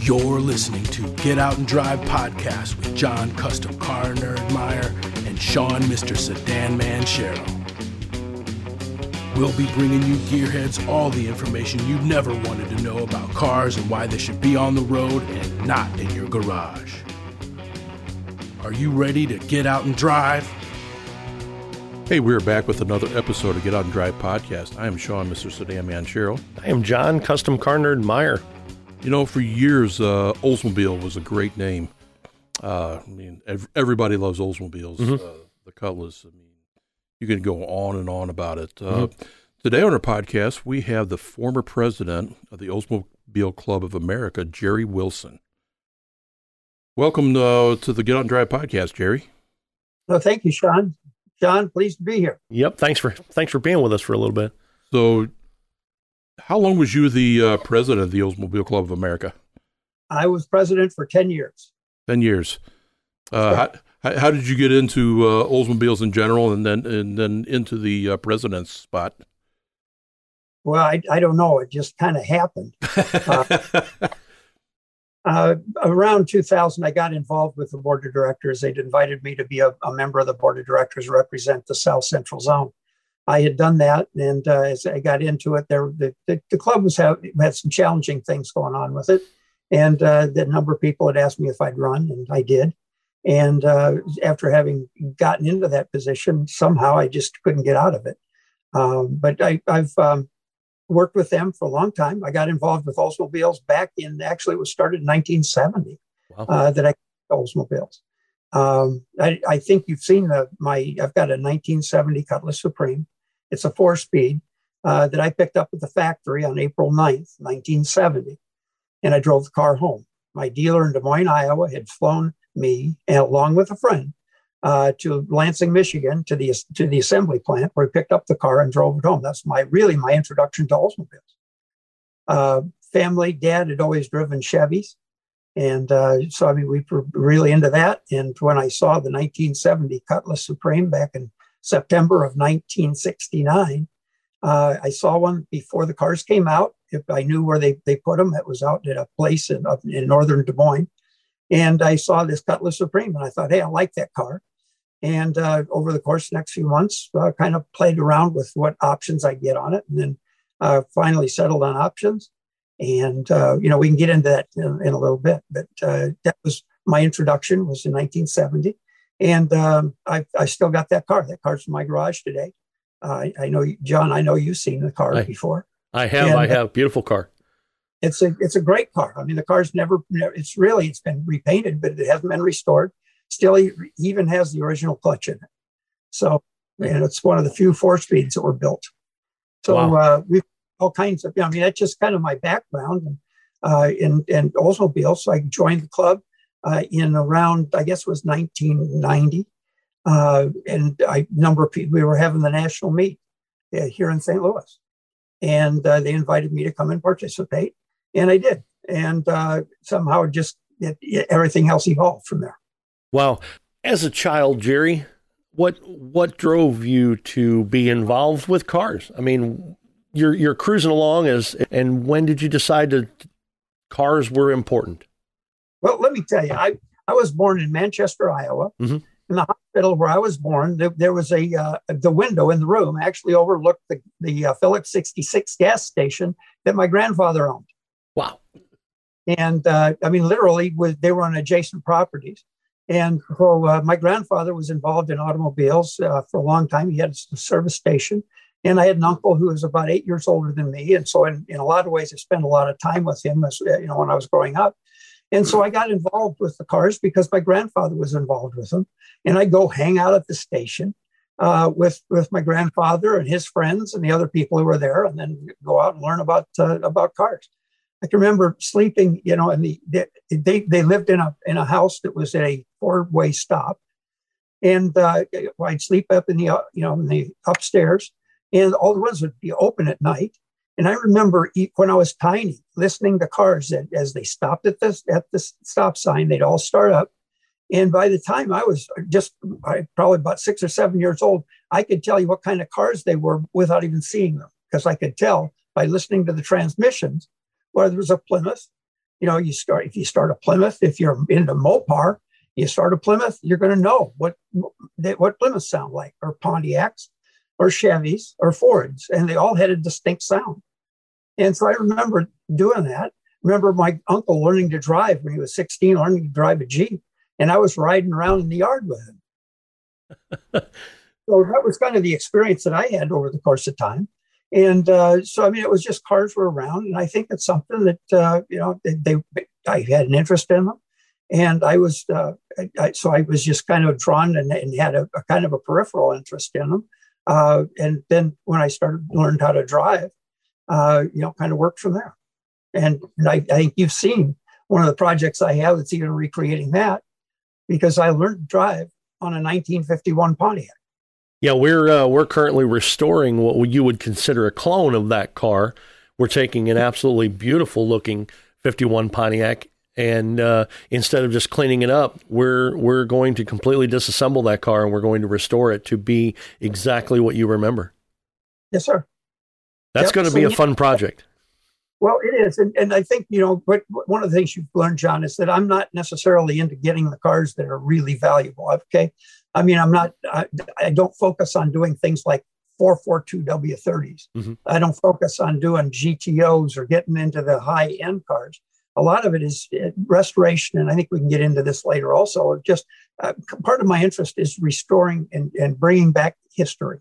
You're listening to Get Out and Drive podcast with John Custom Car Nerd Meyer and Sean Mr. Sedan Man Sherrill. We'll be bringing you gearheads all the information you never wanted to know about cars and why they should be on the road and not in your garage. Are you ready to get out and drive? Hey, we're back with another episode of Get Out and Drive podcast. I am Sean, Mr. Sedan Man Sherrill. I am John, Custom Car Nerd Meyer. You know, for years, uh, Oldsmobile was a great name. Uh, I mean, ev- everybody loves Oldsmobiles. Mhm. Uh, the Cutlass. I mean, you can go on and on about it. Uh, Today on our podcast, we have the former president of the Oldsmobile Club of America, Jerry Wilson. Welcome uh, to the Get on Drive podcast, Jerry. Well, thank you, Sean. John, pleased to be here. Yep, thanks for thanks for being with us for a little bit. So, how long was you the uh, president of the Oldsmobile Club of America? I was president for 10 years. 10 years. Uh, how, how, how did you get into uh, Oldsmobiles in general and then and then into the uh, president's spot? Well, I, I don't know. It just kind of happened. Uh, around 2000, I got involved with the board of directors. They'd invited me to be a, a member of the board of directors, represent the South Central Zone. I had done that, and uh, as I got into it, there the, the, the club was have, had some challenging things going on with it, and uh, the number of people had asked me if I'd run, and I did. And uh, after having gotten into that position, somehow I just couldn't get out of it. Um, but I, I've um, worked with them for a long time. I got involved with Oldsmobiles back in actually it was started in 1970 Wow. uh, that I Oldsmobiles. Um, I, I think you've seen the my I've got a 1970 Cutlass Supreme. It's a four speed uh, that I picked up at the factory on April 9th, 1970, and I drove the car home. My dealer in Des Moines, Iowa, had flown me and along with a friend uh, to Lansing, Michigan, to the to the assembly plant where we picked up the car and drove it home. That's my really my introduction to Oldsmobiles. Uh, family, dad had always driven Chevys, and uh, so I mean we were really into that. And when I saw the 1970 Cutlass Supreme back in September of 1969, uh, I saw one before the cars came out. If I knew where they, they put them, it was out at a place in, up in northern Des Moines. And I saw this Cutlass Supreme, and I thought, hey, I like that car. And uh, over the course the next few months, uh, kind of played around with what options I get on it, and then uh, finally settled on options. And uh, you know, we can get into that in, in a little bit, but uh, that was my introduction. Was in 1970, and um, I, I still got that car. That car's in my garage today. Uh, I, I know, John. I know you've seen the car I- before. I have, And- I have. Beautiful car. It's a it's a great car. I mean, the car's never, it's really it's been repainted, but it hasn't been restored. Still, e- even has the original clutch in it. So, and it's one of the few four speeds that were built. So Wow. uh, we've all kinds of. I mean, that's just kind of my background and uh, in in Oldsmobile. So I joined the club uh, in around I guess it was 1990, uh, and a number of people. We were having the national meet uh, here in St. Louis, and uh, they invited me to come and participate and I did. And uh, somehow just it, it- everything else evolved from there. Wow. As a child, Jerry, what what drove you to be involved with cars? I mean, you're you're cruising along as and when did you decide that cars were important? Well, let me tell you, I, I was born in Manchester, Iowa. Mhm. In the hospital where I was born, there, there was a uh, the window in the room actually overlooked the, the uh, Phillips 66 gas station that my grandfather owned. Wow. and uh, I mean, literally, was they were on adjacent properties. And so, uh, my grandfather was involved in automobiles uh, for a long time. He had a service station, and I had an uncle who was about eight years older than me. And so, in, in a lot of ways, I spent a lot of time with him, as uh, you know, when I was growing up. And so, I got involved with the cars because my grandfather was involved with them, and I go hang out at the station uh, with with my grandfather and his friends and the other people who were there, and then go out and learn about uh, about cars. I can remember sleeping, you know, and the, the they they lived in a in a house that was at a four way stop, and uh, I'd sleep up in the uh, you know in the upstairs, and all the windows would be open at night. And I remember when I was tiny, listening to cars that as they stopped at this at the stop sign, they'd all start up. And by the time I was uh, just I, probably about six or seven years old, I could tell you what kind of cars they were without even seeing them because I could tell by listening to the transmissions whether it was a Plymouth you know, you start if you start a Plymouth, if you're into Mopar, you start a Plymouth, you're going to know what what Plymouths sound like, or Pontiacs, or Chevys, or Fords, and they all had a distinct sound. And so I remember doing that. Remember my uncle learning to drive when he was 16, learning to drive a Jeep, and I was riding around in the yard with him. so that was kind of the experience that I had over the course of time. And uh, so, I mean, it was just cars were around, and I think it's something that uh, you know they, they, I had an interest in them, and I was uh, I, so I was just kind of drawn and, and had a, a, kind of a peripheral interest in them. Uh, and then when I started learned how to drive, uh, you know, kind of worked from there. And, and I, I think you've seen one of the projects I have that's even recreating that because I learned to drive on a 1951 Pontiac. Yeah, we're uh, we're currently restoring what you would consider a clone of that car. We're taking an absolutely beautiful looking 51 Pontiac and uh, instead of just cleaning it up, we're we're going to completely disassemble that car and we're going to restore it to be exactly what you remember. Yes, sir. That's yep. going to so, be a fun project. Well, it is, and, and I think you know, but one of the things you've learned, John, is that I'm not necessarily into getting the cars that are really valuable. Okay, I mean, I'm not, I, I don't focus on doing things like 442 W30s. Mm-hmm. I don't focus on doing GTOs or getting into the high end cars. A lot of it is uh, restoration, and I think we can get into this later also. Just uh, part of my interest is restoring and, and bringing back history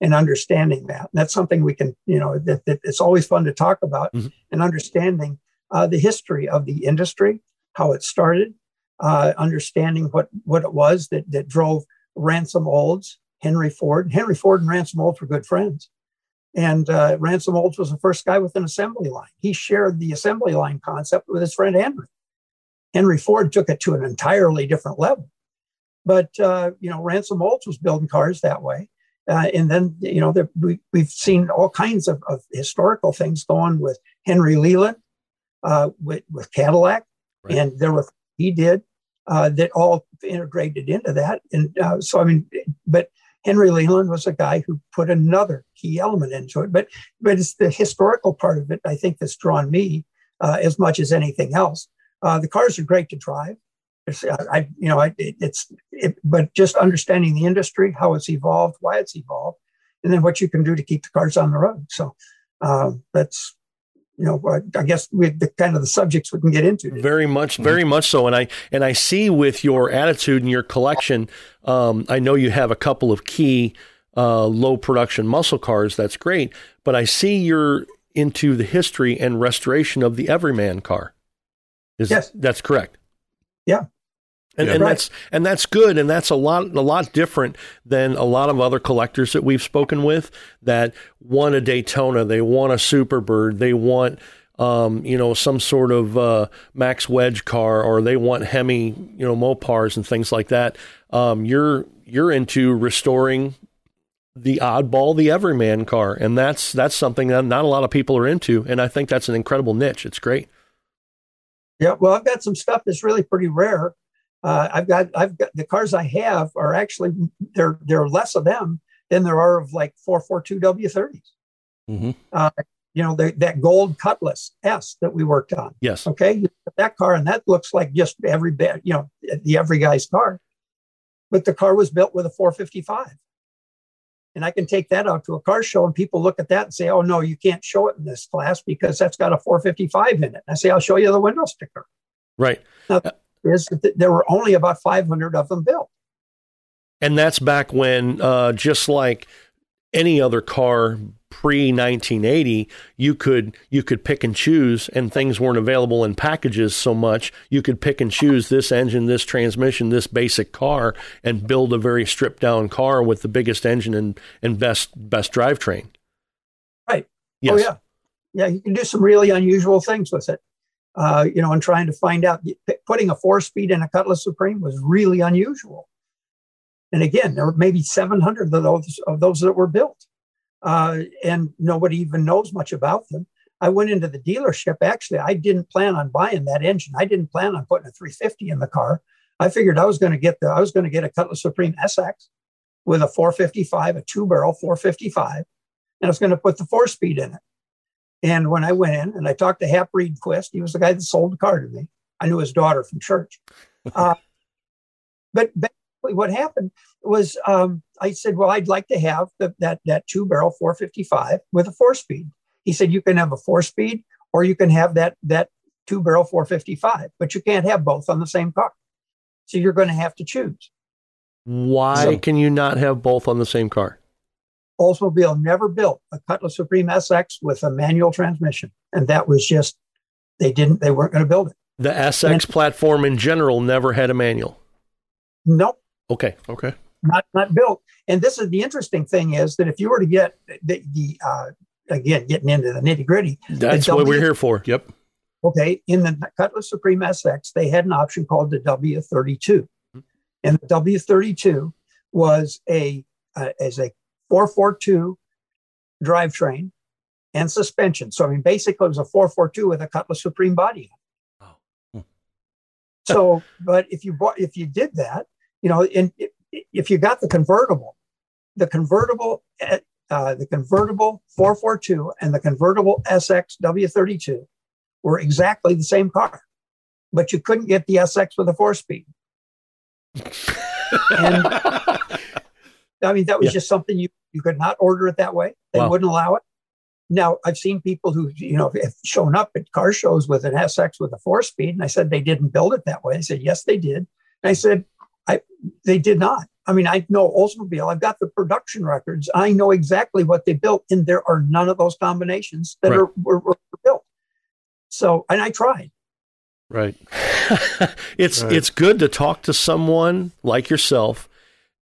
and understanding that. And that's something we can, you know, that, that it's always fun to talk about mm-hmm. and understanding uh, the history of the industry, how it started, uh, understanding what what it was that that drove Ransom Olds, Henry Ford. Henry Ford and Ransom Olds were good friends, and uh, Ransom Olds was the first guy with an assembly line. He shared the assembly line concept with his friend Henry. Henry Ford took it to an entirely different level, but uh, you know Ransom Olds was building cars that way. Uh, and then, you know, there, we, have seen all kinds of, of, historical things going with Henry Leland, uh, with, with Cadillac, right. and there were he did uh, that all integrated into that. And uh, so, I mean, but Henry Leland was a guy who put another key element into it. But but it's the historical part of it, I think, that's drawn me uh, as much as anything else. Uh, the cars are great to drive. It's, I, you know, it, it's, it, but just understanding the industry, how it's evolved, why it's evolved, and then what you can do to keep the cars on the road. So uh, that's you know, I guess with the kind of the subjects we can get into. Today. Very much, very mm-hmm. much so. And I and I see with your attitude and your collection, um, I know you have a couple of key uh, low production muscle cars. That's great. But I see you're into the history and restoration of the Everyman car. Is yes, that's correct. Yeah. And, yeah, and right. that's and that's good, and that's a lot a lot different than a lot of other collectors that we've spoken with that want a Daytona, they want a Superbird, they want um, you know some sort of uh, Max Wedge car, or they want Hemi, you know Mopars and things like that. Um, you're you're into restoring the oddball, the everyman car, and that's that's something that not a lot of people are into, and I think that's an incredible niche. It's great. Yeah, well, I've got some stuff that's really pretty rare uh, I've got I've got the cars I have are actually there there are less of them than there are of like 442 W30s. Mm-hmm. Uh, you know the, that gold Cutlass S that we worked on. Yes. Okay, that car and that looks like just every bit you know the every guy's car, but the car was built with a 455. And I can take that out to a car show, and people look at that and say, "Oh no, you can't show it in this class because that's got a 455 in it." And I say, "I'll show you the window sticker." Right. Now, is that there were only about 500 of them built. And that's back when, uh, just like any other car pre 1980, you could you could pick and choose, and things weren't available in packages so much. You could pick and choose this engine, this transmission, this basic car, and build a very stripped down car with the biggest engine and, and best best drivetrain. Right. Yes. Oh yeah, yeah. You can do some really unusual things with it uh, you know, and trying to find out putting a four speed in a Cutlass Supreme was really unusual. And again, there were maybe 700 of those of those that were built, uh, and nobody even knows much about them. I went into the dealership. Actually, I didn't plan on buying that engine. I didn't plan on putting a 350 in the car. I figured I was going to get the I was going to get a Cutlass Supreme SX with a 455, a two barrel 455, and I was going to put the four speed in it. And when I went in and I talked to Hap Reedquist, he was the guy that sold the car to me. I knew his daughter from church. Uh, but basically, what happened was um, I said, "Well, I'd like to have the, that that two barrel 455 with a four speed." He said, "You can have a four speed, or you can have that that two barrel 455, but you can't have both on the same car. So you're going to have to choose." Why so, can you not have both on the same car? Oldsmobile never built a Cutlass Supreme SX with a manual transmission, and that was just they didn't they weren't going to build it. The SX and, platform in general never had a manual. Nope. Okay. Okay. Not not built. And this is the interesting thing is that if you were to get the, the uh, again getting into the nitty gritty, that's what we're here for. Yep. Okay. In the Cutlass Supreme SX, they had an option called the W32, mm-hmm. and the W32 was a uh, as a 442 drivetrain and suspension. So I mean, basically, it was a 442 with a Cutlass Supreme body. Oh. Hmm. so, but if you bought, if you did that, you know, and if you got the convertible, the convertible, uh, the convertible 442 and the convertible SX W32 were exactly the same car, but you couldn't get the SX with a four speed. and I mean, that was yeah. just something you, you could not order it that way. They wow. wouldn't allow it. Now, I've seen people who, you know, have shown up at car shows with an SX with a four speed, and I said they didn't build it that way. They said, yes, they did. And I said, I they did not. I mean, I know Oldsmobile. I've got the production records. I know exactly what they built, and there are none of those combinations that right. are were, were, built. So, and I tried. Right. it's right. it's good to talk to someone like yourself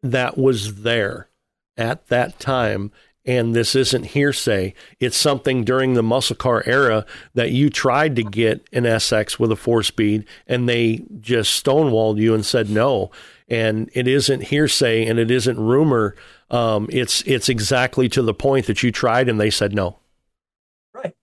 that was there at that time and this isn't hearsay. It's something during the muscle car era that you tried to get an SX with a four speed and they just stonewalled you and said no. And it isn't hearsay and it isn't rumor. Um, it's it's exactly to the point that you tried and they said no. Right.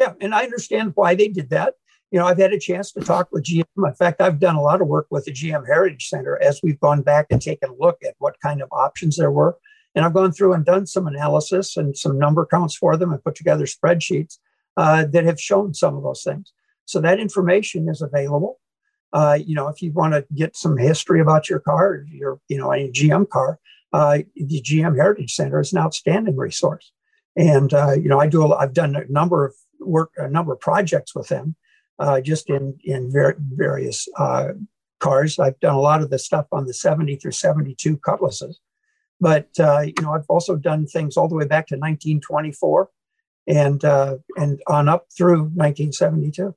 Yeah, and I understand why they did that you know, I've had a chance to talk with GM. In fact, I've done a lot of work with the GM Heritage Center as we've gone back and taken a look at what kind of options there were. And I've gone through and done some analysis and some number counts for them and put together spreadsheets uh, that have shown some of those things. So that information is available. Uh, you know, if you want to get some history about your car, your you know any GM car, uh, the GM Heritage Center is an outstanding resource. And uh, you know, I do. A, I've done a number of work, a number of projects with them, uh, just in in ver- various uh, cars. I've done a lot of the stuff on the 70 through 72 cutlasses, but uh, you know I've also done things all the way back to 1924 and uh, and on up through 1972.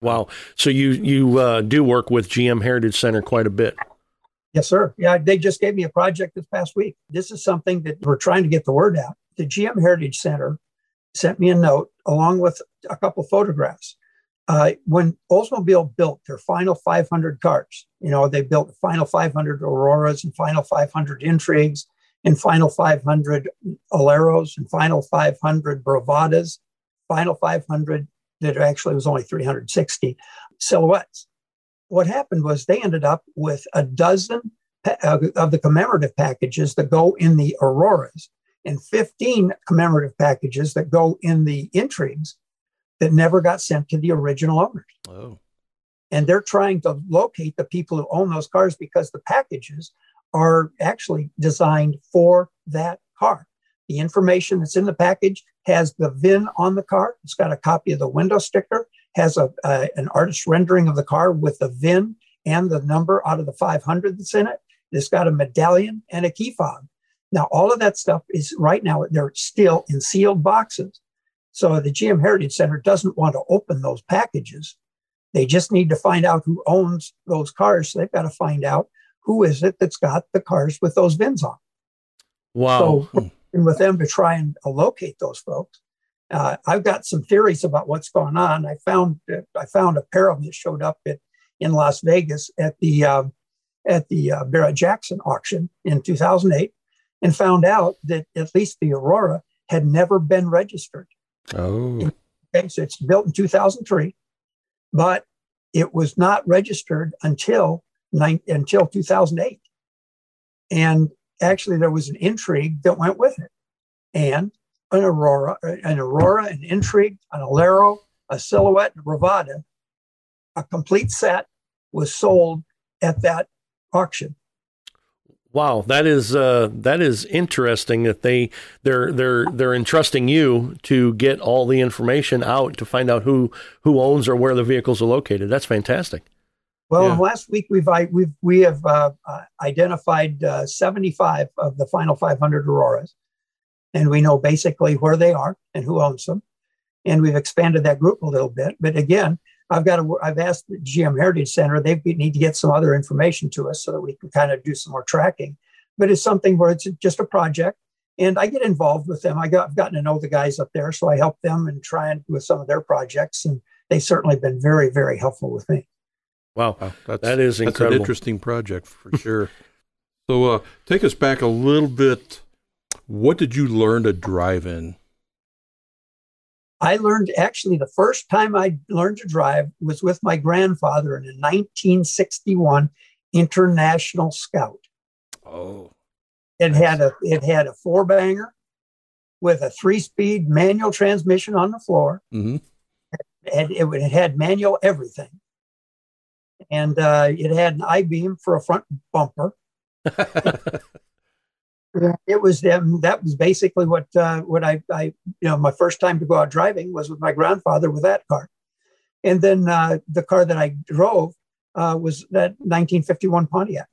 Wow! So you you uh, do work with GM Heritage Center quite a bit. Yes, sir. Yeah, they just gave me a project this past week. This is something that we're trying to get the word out. The GM Heritage Center sent me a note along with a couple photographs uh, when Oldsmobile built their final 500 cars, you know, they built the final 500 Auroras and final 500 Intrigues and final 500 Aleros and final 500 Bravadas, final 500 that actually was only 360 silhouettes. What happened was they ended up with a dozen uh, of the commemorative packages that go in the Auroras and 15 commemorative packages that go in the Intrigues that never got sent to the original owners. Oh. And they're trying to locate the people who own those cars because the packages are actually designed for that car. The information that's in the package has the VIN on the car. It's got a copy of the window sticker, has a, uh, an artist rendering of the car with the VIN and the number out of the 500 that's in it. It's got a medallion and a key fob. Now, all of that stuff is right now, they're still in sealed boxes. So the GM Heritage Center doesn't want to open those packages. They just need to find out who owns those cars. So they've got to find out who is it that's got the cars with those VINs on. Wow. So working with them to try and locate those folks. Uh, I've got some theories about what's going on. I found I found a pair of them that showed up at, in Las Vegas at the uh, at the uh, Barrett Jackson auction in 2008, and found out that at least the Aurora had never been registered. Oh. Okay, so it's built in 2003, but it was not registered until until 2008. And actually, there was an Intrigue that went with it. And an Aurora, an Aurora, an Intrigue, an Alero, a Silhouette, a Bravada, a complete set was sold at that auction. Wow, that is uh, that is interesting that they they're they're they're entrusting you to get all the information out to find out who who owns or where the vehicles are located. That's fantastic. Well, yeah. last week we've we've we have uh, uh, identified uh, 75 of the final 500 Auroras, and we know basically where they are and who owns them, and we've expanded that group a little bit. But again, I've got to, I've asked the GM Heritage Center, they need to get some other information to us so that we can kind of do some more tracking. But it's something where it's just a project and I get involved with them. I got, I've gotten to know the guys up there, so I help them and try and with some of their projects. And they've certainly been very, very helpful with me. Wow, wow that's, that is incredible. That's an interesting project for sure. so, uh, take us back a little bit. What did you learn to drive in? I learned actually the first time I learned to drive was with my grandfather in a 1961 International Scout. Oh. It had a it had a four banger with a three speed manual transmission on the floor. Mm-hmm. And it, it, had manual everything. And uh, it had an I beam for a front bumper. it was them. That was basically what uh, what I, I you know my first time to go out driving was with my grandfather with that car, and then uh, the car that I drove uh, was that 1951 Pontiac,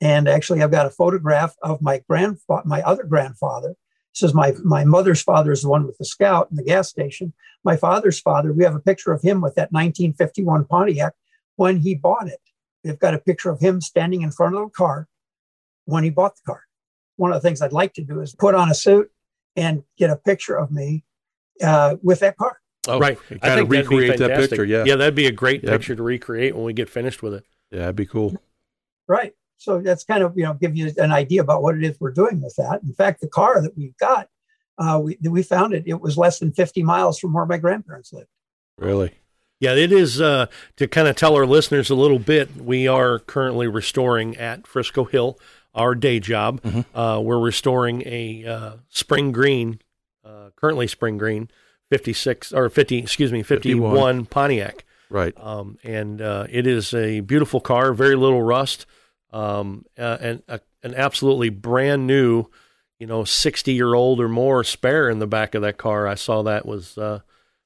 and actually I've got a photograph of my grandfather, my other grandfather. This is my my mother's father is the one with the Scout in the gas station. My father's father, we have a picture of him with that 1951 Pontiac when he bought it. They've got a picture of him standing in front of the car when he bought the car one of the things I'd like to do is put on a suit and get a picture of me uh, with that car. Oh, right. I think recreate that picture. Yeah. Yeah, that'd be a great yep. picture to recreate when we get finished with it. Yeah, that'd be cool. Right. So that's kind of, you know, give you an idea about what it is we're doing with that. In fact, the car that we've got, uh, we, we found it, it was less than 50 miles from where my grandparents lived. Really? Yeah, it is uh, to kind of tell our listeners a little bit. We are currently restoring at Frisco Hill our day job. Mm-hmm. Uh, we're restoring a uh, spring green, uh, currently spring green, 56 or 50, excuse me, 51, 51. Pontiac. Right. Um, and uh, it is a beautiful car, very little rust, um, and a, an absolutely brand new, you know, 60 year old or more spare in the back of that car. I saw that was uh,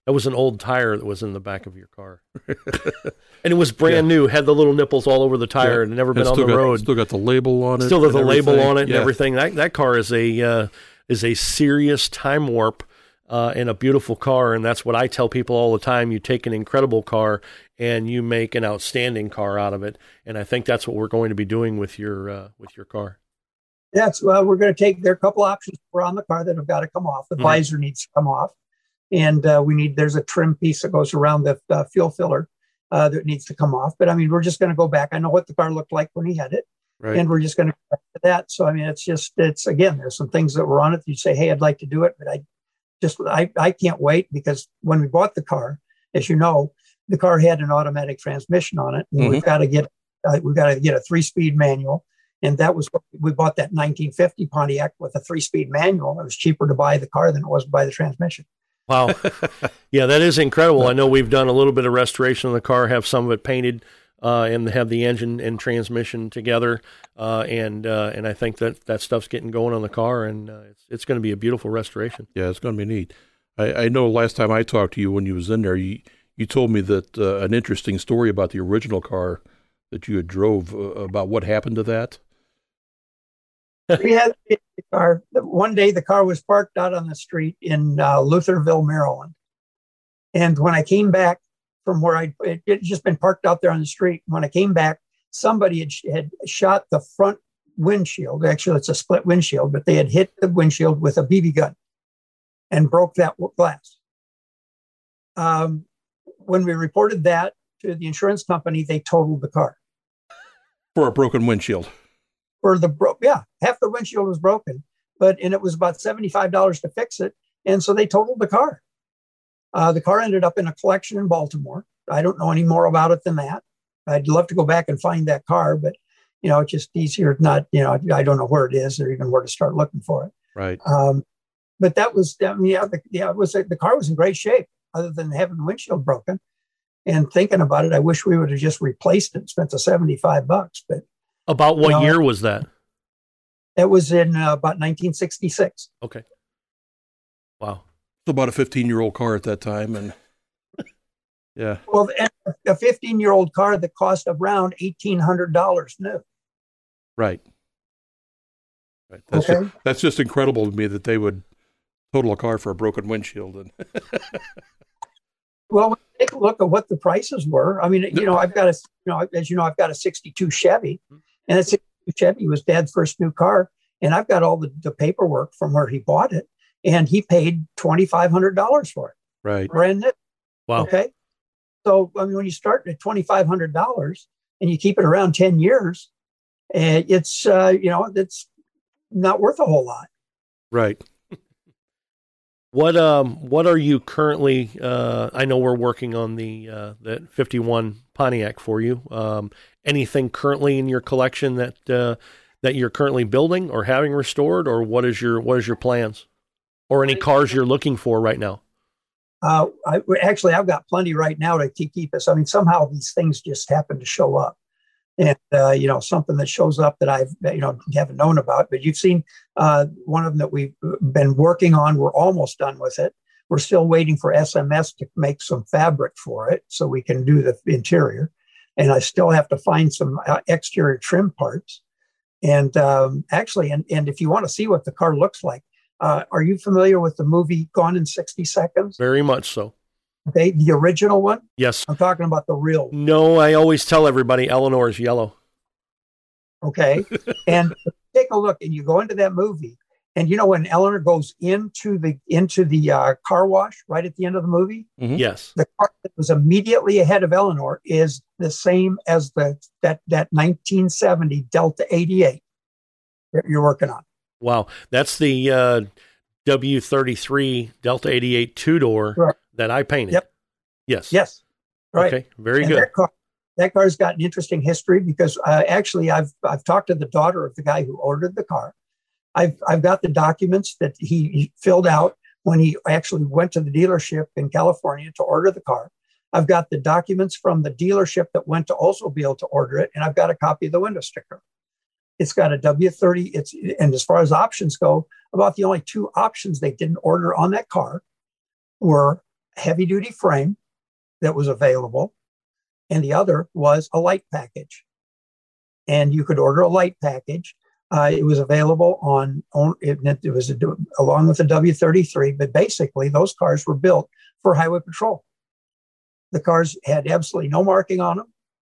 that was an old tire that was in the back of your car, and it was brand yeah. new. Had the little nipples all over the tire, yeah. and never been on the got, road. Still got the label on it. Still got the label on it yeah. and everything. That that car is a uh, is a serious time warp uh, and a beautiful car, and that's what I tell people all the time. You take an incredible car and you make an outstanding car out of it, and I think that's what we're going to be doing with your uh, with your car. Yes, well, we're going to take there are a couple options for on the car that have got to come off. The mm-hmm. visor needs to come off and uh, we need there's a trim piece that goes around the uh, fuel filler uh, that needs to come off. But I mean, we're just going to go back. I know what the car looked like when he had it, right. and we're just going to go back to that. So I mean, it's just it's again, there's some things that were on it. You say, hey, I'd like to do it, but I just I I can't wait because when we bought the car, as you know, the car had an automatic transmission on it, and mm-hmm. we've got to get uh, we've got to get a three speed manual. And that was what we bought that 1950 Pontiac with a three speed manual. It was cheaper to buy the car than it was to buy the transmission. Wow. yeah, that is incredible. I know we've done a little bit of restoration on the car, have some of it painted, uh, and have the engine and transmission together. Uh, and uh, and I think that that stuff's getting going on the car, and uh, it's it's going to be a beautiful restoration. Yeah, it's going to be neat. I, I, know last time I talked to you when you was in there, you you told me that uh, an interesting story about the original car that you had drove uh, about what happened to that we had the car. One day, the car was parked out on the street in uh, Lutherville, Maryland. And when I came back from where I it, it just been parked out there on the street. When I came back, somebody had, had shot the front windshield. Actually, it's a split windshield, but they had hit the windshield with a BB gun and broke that glass. Um, when we reported that to the insurance company, they totaled the car for a broken windshield for the bro- yeah half the windshield was broken but and it was about $75 to fix it and so they totaled the car uh, the car ended up in a collection in baltimore i don't know any more about it than that i'd love to go back and find that car but you know it's just easier not you know i don't know where it is or even where to start looking for it right um, but that was, I mean, yeah, the, yeah, it was the car was in great shape, other than having the windshield broken. And thinking about it, I wish we would have just replaced it, spent the seventy-five bucks. But about what you year was that? It was in uh, about 1966. Okay. Wow. It's about a 15 year old car at that time. And yeah. Well, a 15 year old car that cost around $1,800 new. Right. Right. That's, okay. just, that's just incredible to me that they would total a car for a broken windshield. And well, take a look at what the prices were. I mean, you know, I've got a, you know, as you know, I've got a 62 Chevy and it's 62 Chevy was dad's first new car. And I've got all the, the paperwork from where he bought it and he paid $2,500 for it. Right. Brand new. Wow. Okay. So, I mean, when you start at $2,500 and you keep it around 10 years, eh, it's, uh, you know, it's not worth a whole lot. Right. What um what are you currently? Uh, I know we're working on the uh, that fifty one Pontiac for you. Um, anything currently in your collection that uh, that you're currently building or having restored, or what is your what is your plans, or any cars you're looking for right now? Uh, I, actually, I've got plenty right now to keep us. I mean, somehow these things just happen to show up and uh, you know something that shows up that I've you know haven't known about. But you've seen uh, one of them that we've been working on. We're almost done with it. We're still waiting for SMS to make some fabric for it so we can do the interior. And I still have to find some uh, exterior trim parts. And um, actually, and, and if you want to see what the car looks like, uh, are you familiar with the movie Gone in 60 Seconds? Very much so. Okay, the original one? Yes. I'm talking about the real one. No, I always tell everybody Eleanor is yellow. Okay. and take a look and you go into that movie and you know when Eleanor goes into the into the uh, car wash right at the end of the movie? Mm-hmm. Yes. The car that was immediately ahead of Eleanor is the same as the that that 1970 Delta 88 that you're working on. Wow. That's the uh, W33 Delta 88 two door. Right that I painted. Yep. Yes. Yes. Right. Okay. Very and good. That, car, that car's got an interesting history because uh, actually I've I've talked to the daughter of the guy who ordered the car. I've I've got the documents that he, filled out when he actually went to the dealership in California to order the car. I've got the documents from the dealership that went to Oldsmobile to order it, and I've got a copy of the window sticker. It's got a W30. It's and as far as options go, about the only two options they didn't order on that car were heavy duty frame that was available, and the other was a light package. And you could order a light package. Uh, it was available on, on it, it was a, along with the W33, but basically those cars were built for highway patrol. The cars had absolutely no marking on them.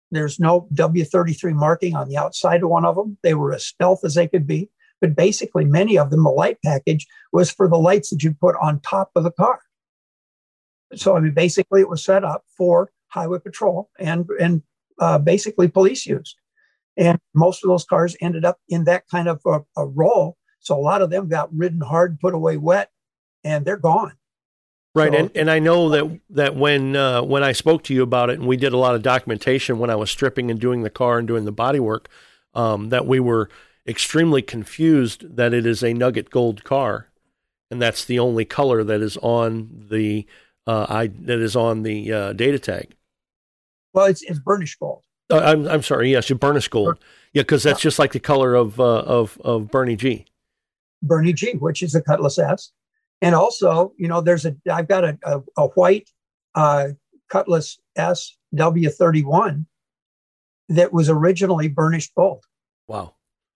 There's no W33 marking on the outside of one of them. They were as stealth as they could be. But basically, many of them, the light package was for the lights that you put on top of the car. So I mean, basically, it was set up for highway patrol and and uh, basically police use. And most of those cars ended up in that kind of a, a role. So a lot of them got ridden hard, put away wet, and they're gone. Right, so, and, and I know that that when uh, when I spoke to you about it, and we did a lot of documentation when I was stripping and doing the car and doing the body work, um, that we were extremely confused that it is a nugget gold car, and that's the only color that is on the uh, I that is on the uh, data tag. Well, it's it's burnished gold. Uh, I'm I'm sorry. Yes, you burnished gold. Yeah, because that's yeah. just like the color of uh, of of Bernie G. Bernie G, which is the Cutlass S, and also you know there's a I've got a a, a white uh, Cutlass S W31 that was originally burnished gold. Wow.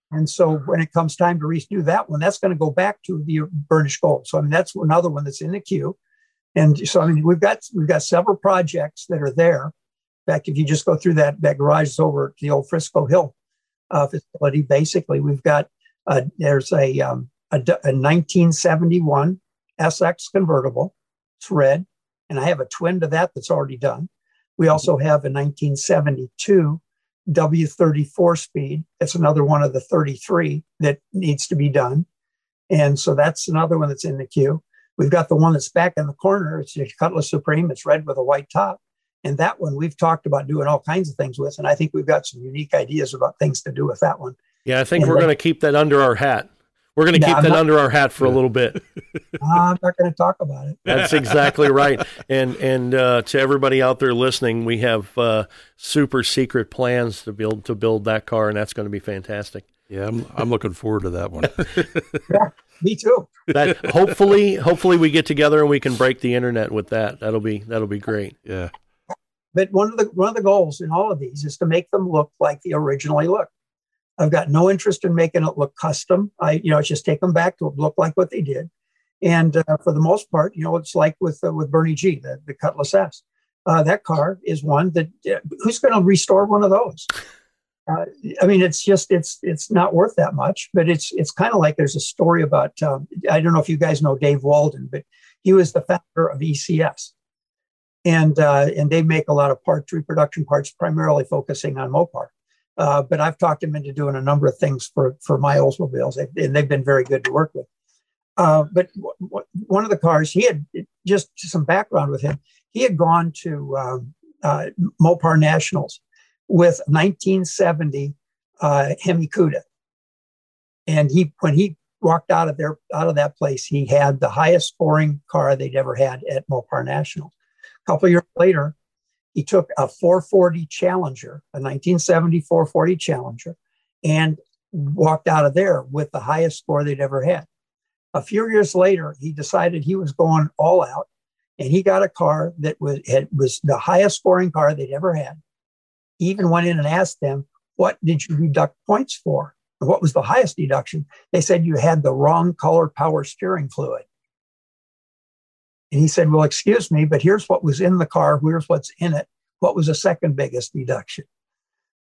And so when it comes time to redo that one, that's going to go back to the burnished gold. So I mean that's another one that's in the queue. And so, I mean, we've got we've got several projects that are there. In fact, if you just go through that that garage is over at the old Frisco Hill uh, facility, basically we've got uh, there's a, um, a, a 1971 SX convertible. It's red, and I have a twin to that that's already done. We also have a 1972 W34 speed. That's another one of the 33 that needs to be done. And so that's another one that's in the queue. We've got the one that's back in the corner. It's a Cutlass Supreme. It's red with a white top. And that one we've talked about doing all kinds of things with. And I think we've got some unique ideas about things to do with that one. Yeah, I think and we're going to keep that under our hat. We're going to No, keep I'm that not- under our hat for a little bit. I'm not going to talk about it. That's exactly right. And and uh, to everybody out there listening, we have uh, super secret plans to build to build that car, and that's going to be fantastic. Yeah, I'm, I'm looking forward to that one. yeah, Me too. That hopefully hopefully we get together and we can break the internet with that. That'll be that'll be great. yeah. But one of the one of the goals in all of these is to make them look like they originally look. I've got no interest in making it look custom. I, you know, just take them back to look like what they did. And uh, for the most part, you know, it's like with uh, with Bernie G, the, the Cutlass S. Uh, that car is one that uh, who's going to restore one of those? Uh, I mean, it's just it's it's not worth that much. But it's it's kind of like there's a story about um, I don't know if you guys know Dave Walden, but he was the founder of ECS, and uh, and they make a lot of parts reproduction parts, primarily focusing on Mopar. Uh, but I've talked them into doing a number of things for for my Oldsmobiles, and they've been very good to work with. Uh, but w- w- one of the cars, he had just some background with him. He had gone to um, uh, Mopar Nationals with 1970 uh, Hemi Cuda, and he when he walked out of there out of that place, he had the highest scoring car they'd ever had at Mopar Nationals. Couple years later, he took a 440 Challenger, a 1970 440 Challenger, and walked out of there with the highest score they'd ever had. A few years later, he decided he was going all out, and he got a car that was had, was the highest scoring car they'd ever had. He even went in and asked them, "What did you deduct points for? What was the highest deduction?" They said you had the wrong color power steering fluid. And he said, Well, excuse me, but here's what was in the car. Here's what's in it. What was the second biggest deduction?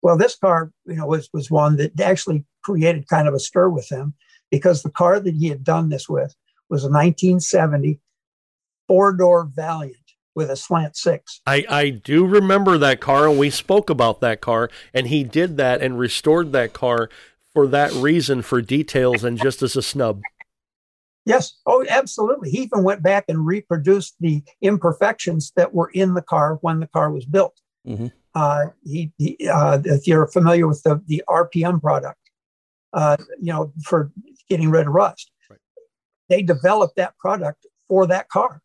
Well, this car, you know, was, was one that actually created kind of a stir with him because the car that he had done this with was a 1970 four door Valiant with a slant six. I, I do remember that car, and we spoke about that car, and he did that and restored that car for that reason, for details and just as a snub. Yes. Oh, absolutely. He even went back and reproduced the imperfections that were in the car when the car was built. Mhm. Uh, he, he uh, if you're familiar with the, the RPM product, uh, you know, for getting rid of rust, Right. they developed that product for that car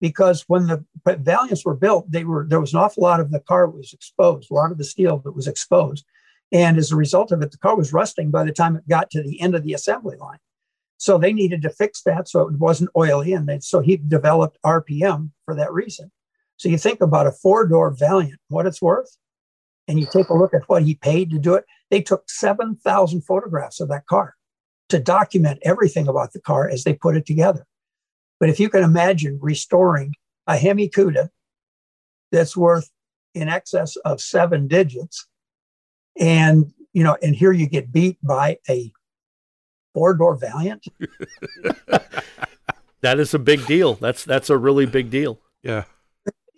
because when the Valiants were built, they were there was an awful lot of the car was exposed, a lot of the steel that was exposed, and as a result of it, the car was rusting by the time it got to the end of the assembly line. So they needed to fix that so it wasn't oily in. So he developed RPM for that reason. So you think about a four door Valiant, what it's worth, and you take a look at what he paid to do it. They took 7,000 photographs of that car to document everything about the car as they put it together. But if you can imagine restoring a Hemi Cuda that's worth in excess of seven digits, and you know, and here you get beat by a four door Valiant. That is a big deal. That's that's a really big deal. Yeah.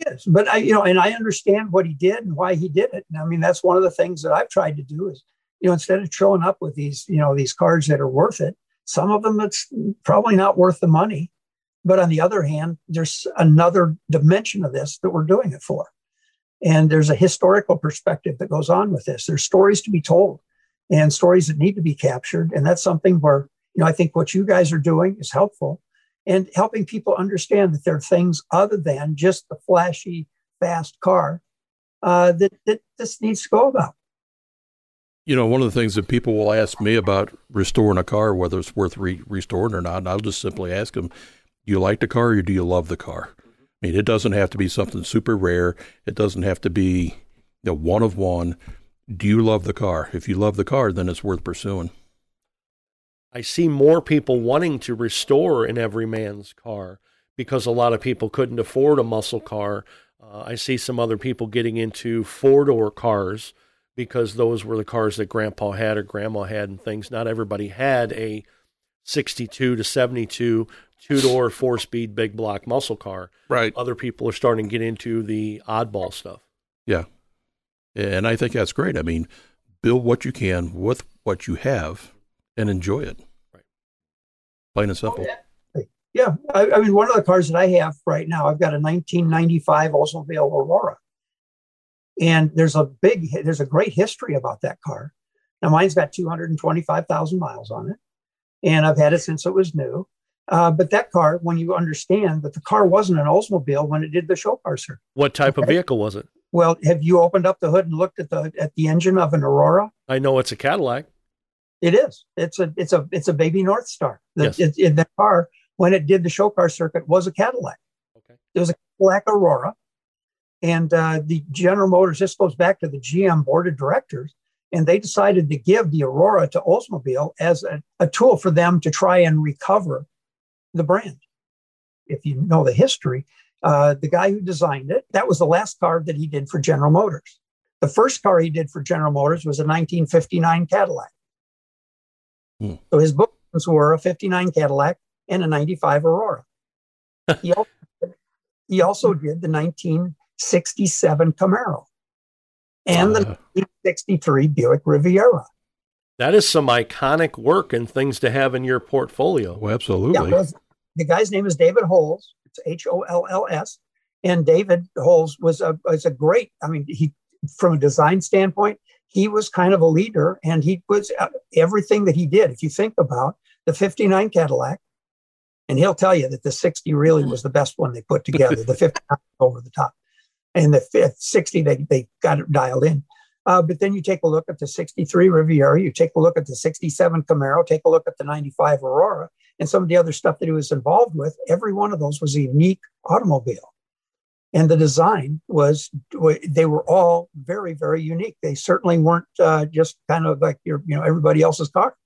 is. But I, you know, and I understand what he did and why he did it. And I mean, that's one of the things that I've tried to do is, you know, instead of showing up with these, you know, these cars that are worth it, some of them it's probably not worth the money. But on the other hand, there's another dimension of this that we're doing it for. And there's a historical perspective that goes on with this. There's stories to be told and stories that need to be captured. And that's something where, you know, I think what you guys are doing is helpful and helping people understand that there are things other than just the flashy, fast car uh, that, that this needs to go about. You know, one of the things that people will ask me about restoring a car, whether it's worth re- restoring or not, and I'll just simply ask them, do you like the car or do you love the car? I mean, it doesn't have to be something super rare. It doesn't have to be you know, one of one. Do you love the car? If you love the car, then it's worth pursuing. I see more people wanting to restore an everyman's car because a lot of people couldn't afford a muscle car. Uh, I see some other people getting into four door cars because those were the cars that grandpa had or grandma had and things. Not everybody had a 62 to 72 two door, four speed, big block muscle car. Right. Other people are starting to get into the oddball stuff. Yeah. And I think that's great. I mean, build what you can with what you have and enjoy it. Right. Plain and simple. Yeah, I, I mean, one of the cars that I have right now, I've got a 1995 Oldsmobile Aurora, and there's a big, there's a great history about that car. Now, mine's got 225,000 miles on it, and I've had it since it was new. Uh, but that car, when you understand that the car wasn't an Oldsmobile when it did the show car circuit. What type of vehicle was it? Well, have you opened up the hood and looked at the at the engine of an Aurora? I know it's a Cadillac. It is. It's a it's a it's a baby Northstar. The, Yes. it, it- the car when it did the show car circuit was a Cadillac. Okay. It was a Cadillac Aurora, and uh, the General Motors. This goes back to the GM board of directors, and they decided to give the Aurora to Oldsmobile as a, a tool for them to try and recover the brand. If you know the history, uh, the guy who designed it, that was the last car that he did for General Motors. The first car he did for General Motors was a 1959 Cadillac. Hmm. So his bookings were a 59 Cadillac and a 95 Aurora. he, also, he also did the 1967 Camaro and the Uh, 1963 Buick Riviera. That is some iconic work and things to have in your portfolio. oh, Yeah, absolutely. the guy's name is David Holls. H O L L S. And David Holls was a was a great. I mean, he from a design standpoint, he was kind of a leader, and he was uh, everything that he did. If you think about the '59 Cadillac, and he'll tell you that the '60 really was the best one they put together. the '59 over the top, and the fifth '60 they they got it dialed in. Uh, but then you take a look at the 63 Riviera, you take a look at the 67 Camaro, take a look at the 95 Aurora, and some of the other stuff that he was involved with, every one of those was a unique automobile. And the design was, they were all very, very unique. They certainly weren't uh, just kind of like your, you know, everybody else's car.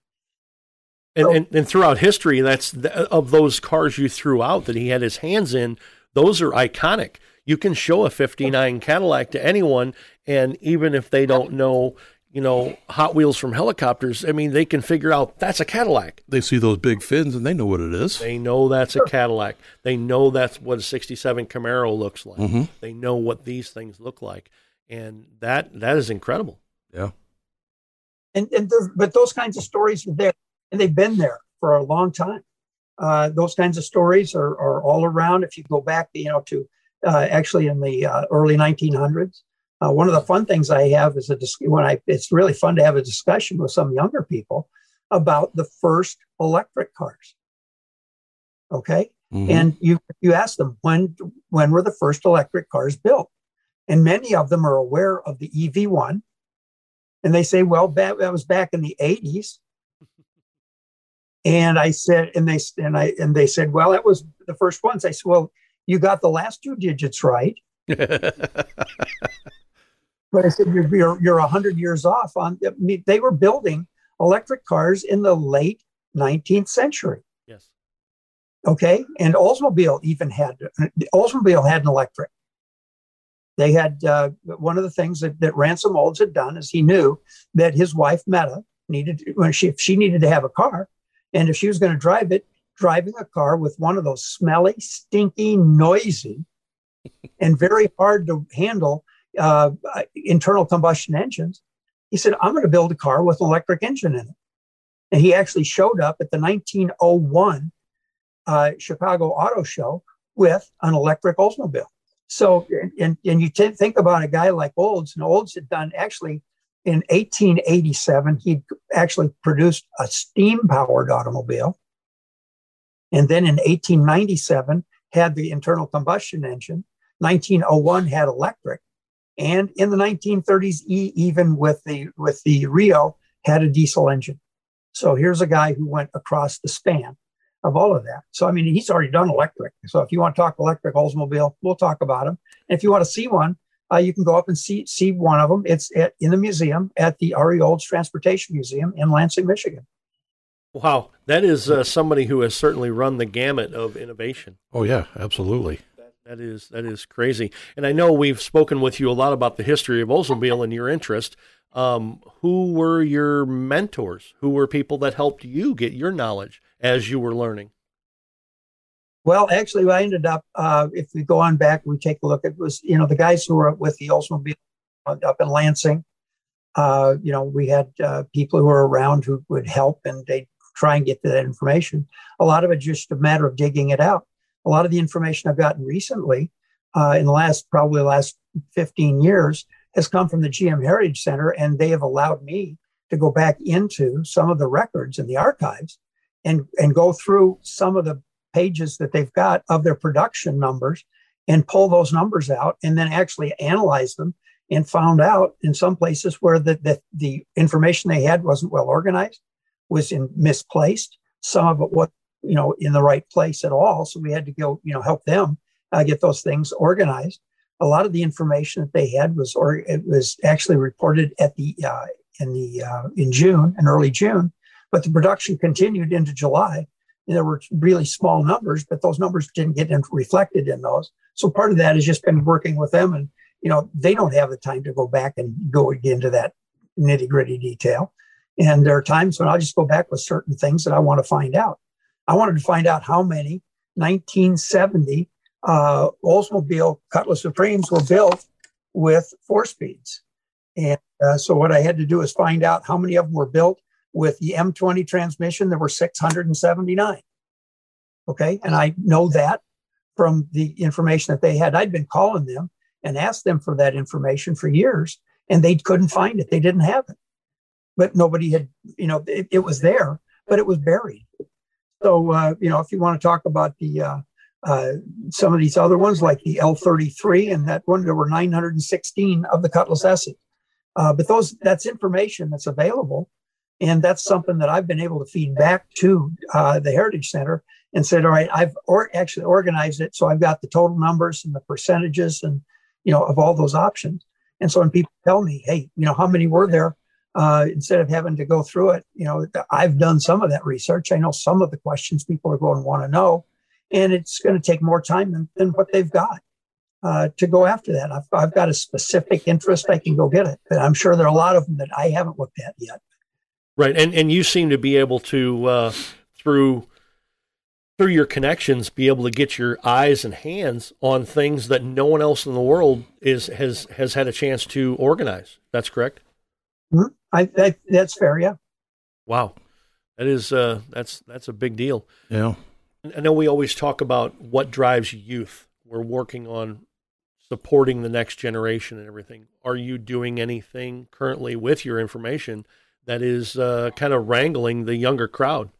And, So- and, and throughout history, that's the, of those cars you threw out that he had his hands in. Those are iconic. You can show a '59 Cadillac to anyone, and even if they don't know, you know, Hot Wheels from helicopters, I mean, they can figure out that's a Cadillac. They see those big fins and they know what it is. They know that's a Cadillac. They know that's what a '67 Camaro looks like. hmm They know what these things look like, and that that is incredible. Yeah. and and but those kinds of stories are there and they've been there for a long time uh, those kinds of stories are, are all around if you go back you know to uh, actually in the uh, early 1900s uh, one of the fun things i have is a dis- when i it's really fun to have a discussion with some younger people about the first electric cars. Okay? Mhm. and you you ask them when when were the first electric cars built? And many of them are aware of the ev1 and they say well that, that was back in the 80s and i said and they and i and they said well that was the first ones. I said well you got the last two digits right but i said you're you're, you're 100 years off on I mean, they were building electric cars in the late 19th century Yes. Okay. And Oldsmobile even had, Oldsmobile had an electric. They had, uh, one of the things that, that Ransom Olds had done is he knew that his wife, Metta, needed, when she, she needed to have a car. And if she was going to drive it, driving a car with one of those smelly, stinky, noisy, and very hard to handle uh, internal combustion engines, he said, I'm going to build a car with an electric engine in it. And he actually showed up at the 1901 uh, Chicago Auto Show with an electric Oldsmobile. So, and, and you t- think about a guy like Olds, and Olds had done actually in 1887, he actually produced a steam powered automobile. And then in 1897, had the internal combustion engine. 1901 had electric. And in the 1930s, e- even with the with the REO, had a diesel engine. So here's a guy who went across the span of all of that. So I mean, he's already done electric. So if you want to talk electric Oldsmobile, we'll talk about him. And if you want to see one, uh, you can go up and see see one of them. It's at, in the museum at the R.E. Olds Transportation Museum in Lansing, Michigan. Wow, that is uh, somebody who has certainly run the gamut of innovation. Oh yeah, absolutely. That is that is crazy. And I know we've spoken with you a lot about the history of Oldsmobile and your interest. Um, who were your mentors? Who were people that helped you get your knowledge as you were learning? Well, actually, I ended up. Uh, if we go on back, we take a look It was you know the guys who were with the Oldsmobile up in Lansing. Uh, you know, we had uh, people who were around who would help, and they try and get to that information. A lot of it just a matter of digging it out. A lot of the information I've gotten recently, uh, in the last probably the last 15 years, has come from the GM Heritage Center, and they have allowed me to go back into some of the records in the archives and and go through some of the pages that they've got of their production numbers and pull those numbers out and then actually analyze them and found out in some places where the, the, the information they had wasn't well organized was in misplaced some of it was you know in the right place at all so we had to go you know help them uh, get those things organized a lot of the information that they had was or it was actually reported at the uh, in the uh, in June and early June, but the production continued into July. And there were really small numbers, but those numbers didn't get reflected in those. So part of that has just been working with them, and you know they don't have the time to go back and go into that nitty gritty detail. And there are times when I'll just go back with certain things that I want to find out. I wanted to find out how many 1970 uh, Oldsmobile Cutlass Supremes were built with four speeds. And uh, so what I had to do is find out how many of them were built with the M20 transmission. There were 679. Okay. And I know that from the information that they had. I'd been calling them and asked them for that information for years, and they couldn't find it. They didn't have it. But nobody had, you know, it, it was there, but it was buried. So, uh, you know, if you want to talk about the, uh, uh, some of these other ones, like the L33 and that one, there were 916 of the Cutlass S's. Uh, but those that's information that's available, and that's something that I've been able to feed back to uh, the Heritage Center and said, all right, I've or actually organized it so I've got the total numbers and the percentages and you know of all those options. And so when people tell me, hey, you know, how many were there? Uh, instead of having to go through it, you know, I've done some of that research. I know some of the questions people are going to want to know, and it's going to take more time than, than what they've got uh, to go after that. I've, I've got a specific interest. I can go get it. But I'm sure there are a lot of them that I haven't looked at yet. Right, and and you seem to be able to uh, through through your connections be able to get your eyes and hands on things that no one else in the world is has has had a chance to organize. That's correct. Mm-hmm. I, I that's fair. Yeah. Wow, that is uh, that's that's a big deal. Yeah. I know we always talk about what drives youth. We're working on supporting the next generation and everything. Are you doing anything currently with your information that is uh, kind of wrangling the younger crowd?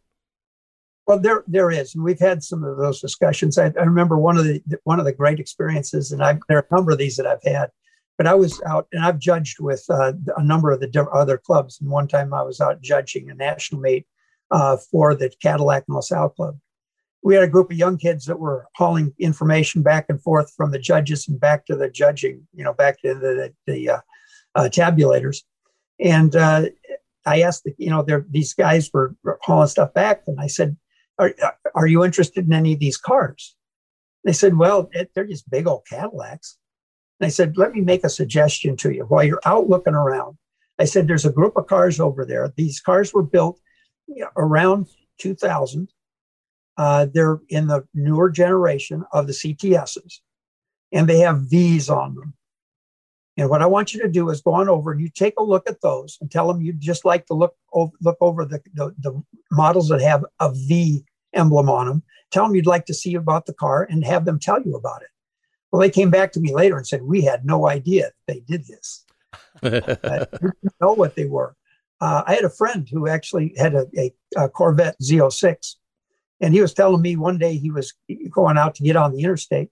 Well, there there is, and we've had some of those discussions. I, I remember one of the one of the great experiences, and I, there are a number of these that I've had. But I was out, and I've judged with uh, a number of the other clubs. And one time, I was out judging a national meet uh, for the Cadillac and LaSalle Club, we had a group of young kids that were hauling information back and forth from the judges and back to the judging, you know, back to the, the uh, uh, tabulators. And uh, I asked, the, you know, these guys were, hauling stuff back. And I said, are, are you interested in any of these cars? They said, well, it, they're just big old Cadillacs. And I said, let me make a suggestion to you while you're out looking around. I said, there's a group of cars over there. These cars were built around 2000 uh, they're in the newer generation of the CTSs, and they have V's on them. And what I want you to do is go on over and you take a look at those and tell them you'd just like to look over, look over the, the, the models that have a V emblem on them. Tell them you'd like to see about the car and have them tell you about it. Well, they came back to me later and said, We had no idea they did this. uh, didn't know what they were. Uh, I had a friend who actually had a, a, a Corvette Z06 and he was telling me one day he was going out to get on the interstate,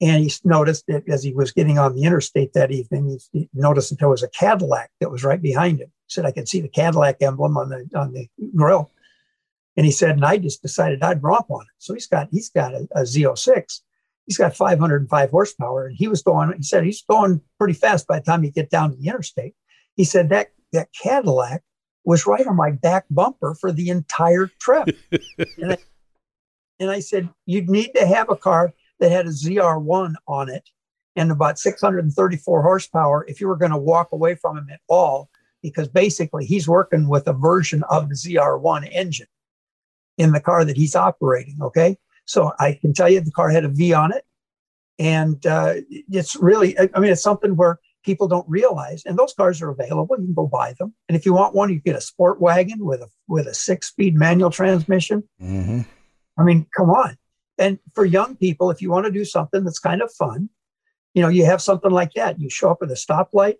and he noticed that as he was getting on the interstate that evening, he noticed that there was a Cadillac that was right behind him. He said, "I could see the Cadillac emblem on the on the grill," and he said, "And I just decided I'd romp on it." So he's got he's got a, a Z06. He's got 505 horsepower, and he was going. He said he's going pretty fast by the time you get down to the interstate. He said that that Cadillac was right on my back bumper for the entire trip. and I, and I said, you'd need to have a car that had a ZR1 on it and about 634 horsepower if you were going to walk away from him at all, because basically he's working with a version of the ZR1 engine in the car that he's operating. Okay. So I can tell you the car had a V on it. And uh, it's really, I mean, it's something where people don't realize. And those cars are available. You can go buy them. And if you want one, you get a sport wagon with a with a six speed manual transmission. Mm-hmm. I mean, come on. And for young people, if you want to do something that's kind of fun, you know, you have something like that. You show up at a stoplight.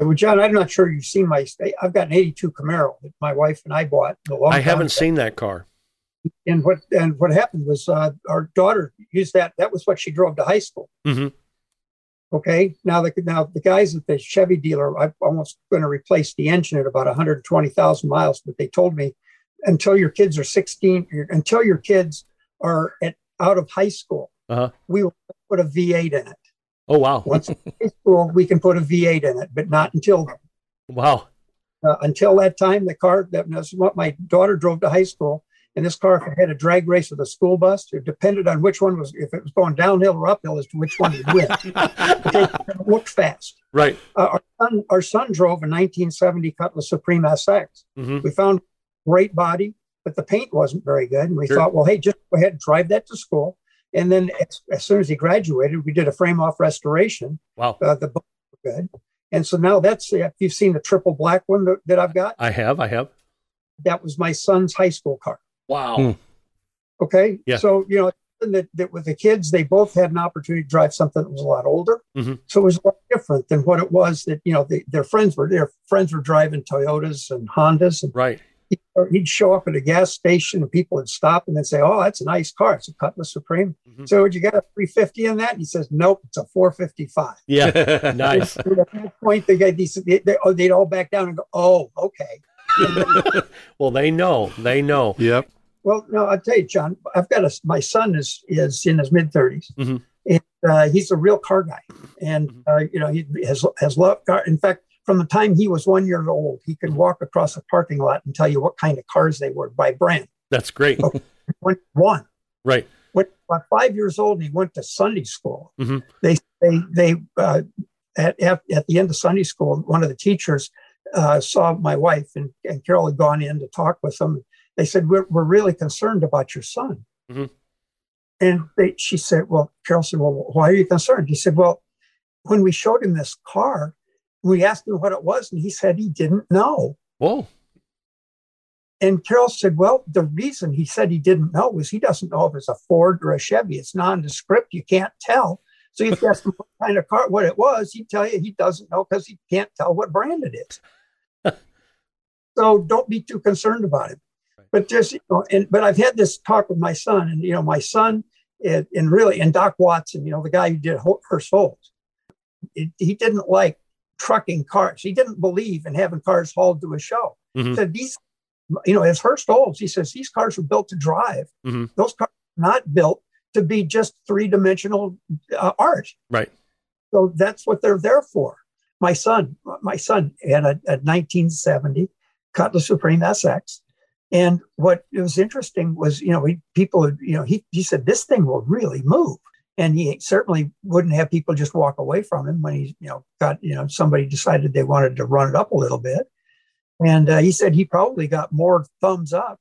Well, John, I'm not sure you've seen my. I've got an '82 Camaro that my wife and I bought. I haven't seen that car. And what and what happened was uh, our daughter used that. That was what she drove to high school. Mhm. Okay. Now the now the guys at the Chevy dealer, I'm almost going to replace the engine at about 120,000 miles, but they told me until your kids are 16, until your kids are at out of high school, Uh-huh. we will put a V8 in it. Oh wow. Once in high school, we can put a V8 in it, but not until then. Wow. Uh, until that time, the car that was what my daughter drove to high school, and this car if it had a drag race with a school bus. It depended on which one was, if it was going downhill or uphill, as to which one would win. it looked fast. Right. Uh, our son, our son drove a 1970 Cutlass Supreme SX. hmm We found great body, but the paint wasn't very good, and we Sure. thought, well, hey, just go ahead and drive that to school. And then as, as soon as he graduated, we did a frame off restoration. Wow. Uh, the book were good. And so now that's if you've seen the triple black one that, that I've got, I have. I have. that was my son's high school car. Wow. Hmm. Okay. Yeah. So, you know, that, that with the kids, they both had an opportunity to drive something that was a lot older. Mhm. So it was a lot different than what it was that, you know, the, their friends were, their friends were driving Toyotas and Hondas. And Right. He, he'd show up at a gas station and people would stop and then say, Oh, that's a nice car. It's a Cutlass Supreme. Mhm. So would you get a 350 in that? And he says, Nope, it's a 455. Yeah. nice. At that point, the guy, they, they, they, oh, they'd all back down and go, Oh, okay. well, they know. They know. Yep. Well, no, I'll tell you, John. I've got a. My son is is in his mid 30s Mhm. and uh, he's a real car guy. And Mhm. uh, you know, he has has loved car. In fact, from the time he was one year old, he could walk across a parking lot and tell you what kind of cars they were by brand. That's great. When one, Right. when about five years old, he went to Sunday school. Mhm. They they they uh, at, at at the end of Sunday school, one of the teachers uh, saw my wife and, and Carol had gone in to talk with them. They said, "We're we're really concerned about your son." Mhm. And they, she said, "Well," Carol said, "Well, why are you concerned?" He said, "Well, when we showed him this car, we asked him what it was, and he said he didn't know." Whoa. And Carol said, Well, the reason he said he didn't know was he doesn't know if it's a Ford or a Chevy. It's nondescript. You can't tell. So if you ask him what kind of car, what it was, he'd tell you he doesn't know because he can't tell what brand it is. so don't be too concerned about it. But just, you know, and but I've had this talk with my son, and you know, my son and, and really, and Doc Watson, you know, the guy who did Hurst it, he didn't like trucking cars. He didn't believe in having cars hauled to a show. Mhm. He said these you know, as Hurst Olds, he says these cars were built to drive. Mhm. Those cars are not built to be just three dimensional uh, art. Right. So that's what they're there for. My son, my son had a, a 1970 Cutlass Supreme SX. And what was interesting was, you know, he, people, you know, he, he said, this thing will really move. And he certainly wouldn't have people just walk away from him when he, you know, got, you know, somebody decided they wanted to run it up a little bit. And uh, he said he probably got more thumbs up.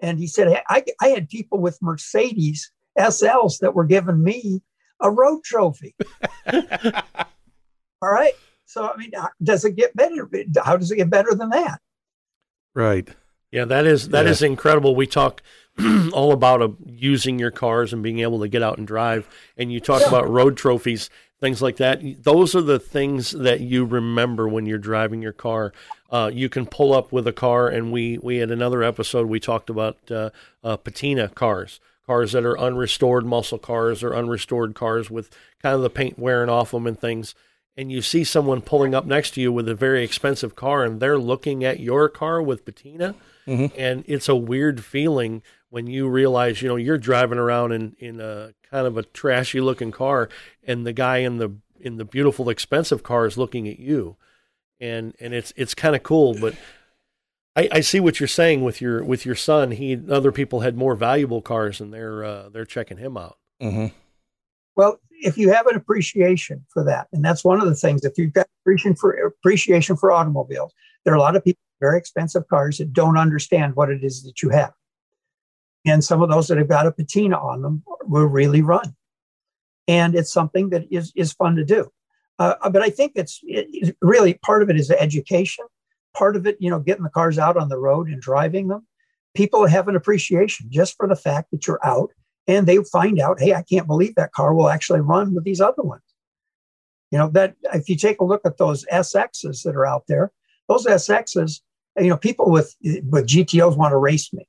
And he said, I, I had people with Mercedes SLs that were giving me a road trophy. All right. So, I mean, does it get better? How does it get better than that? Right. Yeah, that is that Yeah. is incredible. We talk all about uh, using your cars and being able to get out and drive, and you talk Yeah. about road trophies, things like that. Those are the things that you remember when you're driving your car. Uh, you can pull up with a car, and we we had another episode we talked about uh, uh, patina cars, cars that are unrestored muscle cars or unrestored cars with kind of the paint wearing off them and things. And you see someone pulling up next to you with a very expensive car, and they're looking at your car with patina. Mm-hmm. And it's a weird feeling when you realize you know you're driving around in in a kind of a trashy looking car and the guy in the in the beautiful expensive car is looking at you. And and it's it's kind of cool but I, I see what you're saying with your with your son he other people had more valuable cars and they're uh, they're checking him out hmm Well, if you have an appreciation for that, and that's one of the things, if you've got appreciation for appreciation for automobiles, there are a lot of people very expensive cars that don't understand what it is that you have. And some of those that have got a patina on them will really run. And it's something that is, is fun to do. Uh, but I think it's it, it- really part of it is education. Part of it, you know, getting the cars out on the road and driving them. People have an appreciation just for the fact that you're out and they find out, hey, I can't believe that car will actually run with these other ones. You know, that if you take a look at those SXs that are out there, those SXs, you know, people with with GTOs want to race me.